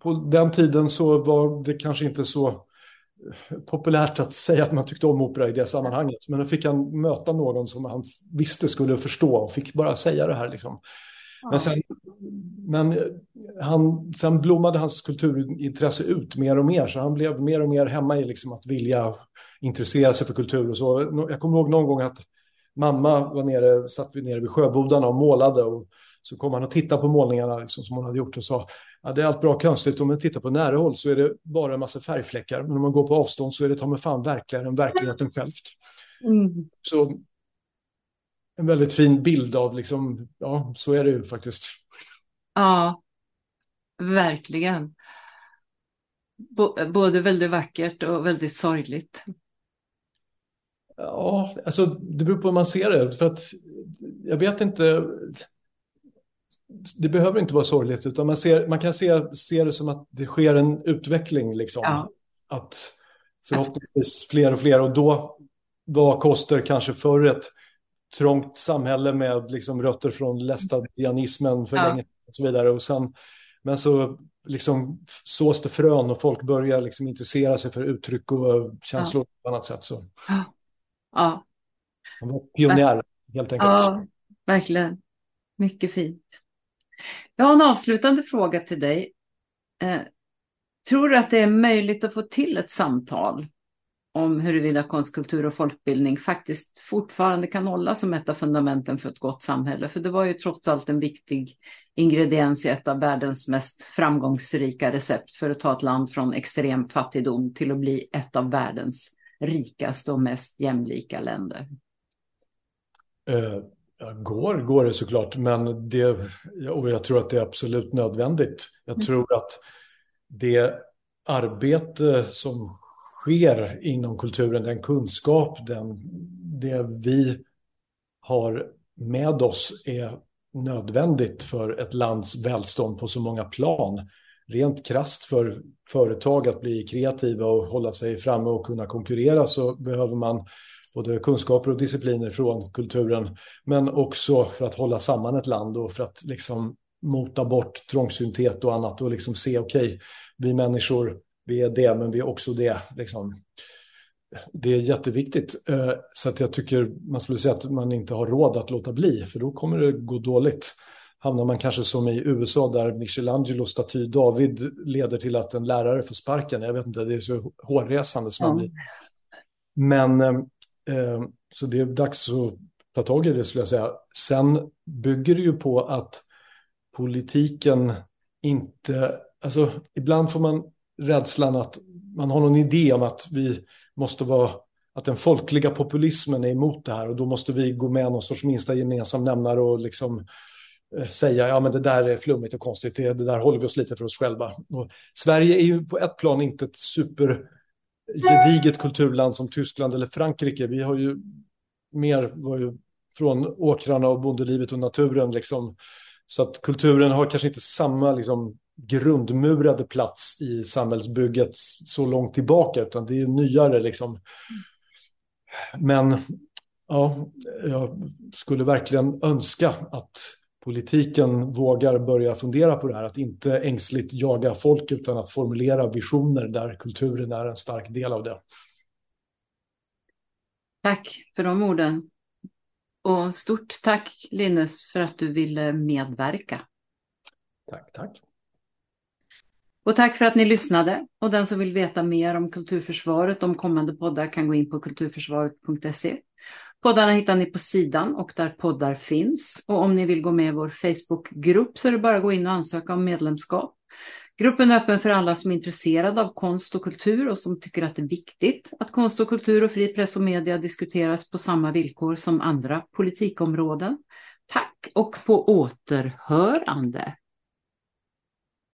på den tiden så var det kanske inte så populärt att säga att man tyckte om opera i det sammanhanget. Men då fick han möta någon som han visste skulle förstå och fick bara säga det här. Liksom. Men, sen, men han, sen blommade hans kulturintresse ut mer och mer, så han blev mer och mer hemma i liksom att vilja intressera sig för kultur. Och så. Jag kommer ihåg någon gång att mamma var nere, satt vi nere vid sjöbodarna och målade. Och så kom han och tittade på målningarna liksom, som hon hade gjort och sa ja, det är allt bra konstigt. Om man tittar på nära håll så är det bara en massa färgfläckar. Men om man går på avstånd så är det ta mig fan verkligare än verkligheten självt. Mm. Så en väldigt fin bild av, liksom, ja, så är det ju faktiskt. Ja, verkligen. både väldigt vackert och väldigt sorgligt. Ja, alltså det beror på hur man ser det. För att jag vet inte. det behöver inte vara sorgligt, utan man, ser, man kan se, se det som att det sker en utveckling. Liksom. Ja. Att förhoppningsvis fler och fler, och då var Koster kanske förr ett trångt samhälle med liksom rötter från lästadianismen för Ja. länge och så vidare. Och sen, men så liksom sås det frön och folk börjar liksom intressera sig för uttryck och känslor på ett annat sätt. Så Ja, han var pionjär helt enkelt. ja, verkligen. Mycket fint. Jag har en avslutande fråga till dig. Eh, tror du att det är möjligt att få till ett samtal om huruvida konst, kultur och folkbildning faktiskt fortfarande kan hålla som ett av fundamenten för ett gott samhälle? För det var ju trots allt en viktig ingrediens i ett av världens mest framgångsrika recept för att ta ett land från extrem fattigdom till att bli ett av världens rikaste och mest jämlika länder. Eh, går, går det såklart, men det, och jag tror att det är absolut nödvändigt. Jag Mm. tror att det arbete som sker inom kulturen, den kunskap, den, det vi har med oss är nödvändigt för ett lands välstånd på så många plan. Rent krasst för företag att bli kreativa och hålla sig framme och kunna konkurrera så behöver man både kunskaper och discipliner från kulturen, men också för att hålla samman ett land och för att liksom mota bort trångsynthet och annat och liksom se, okej, okay, vi människor, vi är det, men vi är också det. Liksom. Det är jätteviktigt. Eh, så att jag tycker man skulle säga att man inte har råd att låta bli, för då kommer det gå dåligt. Hamnar man kanske som i USA där Michelangelos staty David leder till att en lärare får sparken. Jag vet inte, det är så hårresande som man blir. Men eh, så det är dags att ta tag i det skulle jag säga. Sen bygger det ju på att politiken inte, alltså ibland får man rädslan att man har någon idé om att vi måste vara, att den folkliga populismen är emot det här och då måste vi gå med någon sorts minsta gemensam nämnare och liksom eh, Eh, säga, ja men det där är flummigt och konstigt, det, det där håller vi oss lite för oss själva. Och Sverige är ju på ett plan inte ett super gediget kulturland som Tyskland eller Frankrike. Vi har ju mer var ju från åkrarna och bondelivet och naturen liksom. Så att kulturen har kanske inte samma liksom, grundmurade plats i samhällsbygget så långt tillbaka, utan det är nyare liksom. Men ja, jag skulle verkligen önska att politiken vågar börja fundera på det här, att inte ängsligt jaga folk utan att formulera visioner där kulturen är en stark del av det. Tack för de orden. Och stort tack Linus för att du ville medverka. Tack, tack. Och tack för att ni lyssnade. Och den som vill veta mer om Kulturförsvaret, om kommande poddar, kan gå in på kulturförsvaret.se. Poddarna hittar ni på sidan och där poddar finns. Och om ni vill gå med i vår Facebookgrupp så är det bara att gå in och ansöka om medlemskap. Gruppen är öppen för alla som är intresserade av konst och kultur och som tycker att det är viktigt att konst och kultur och fri press och media diskuteras på samma villkor som andra politikområden. Tack och på återhörande!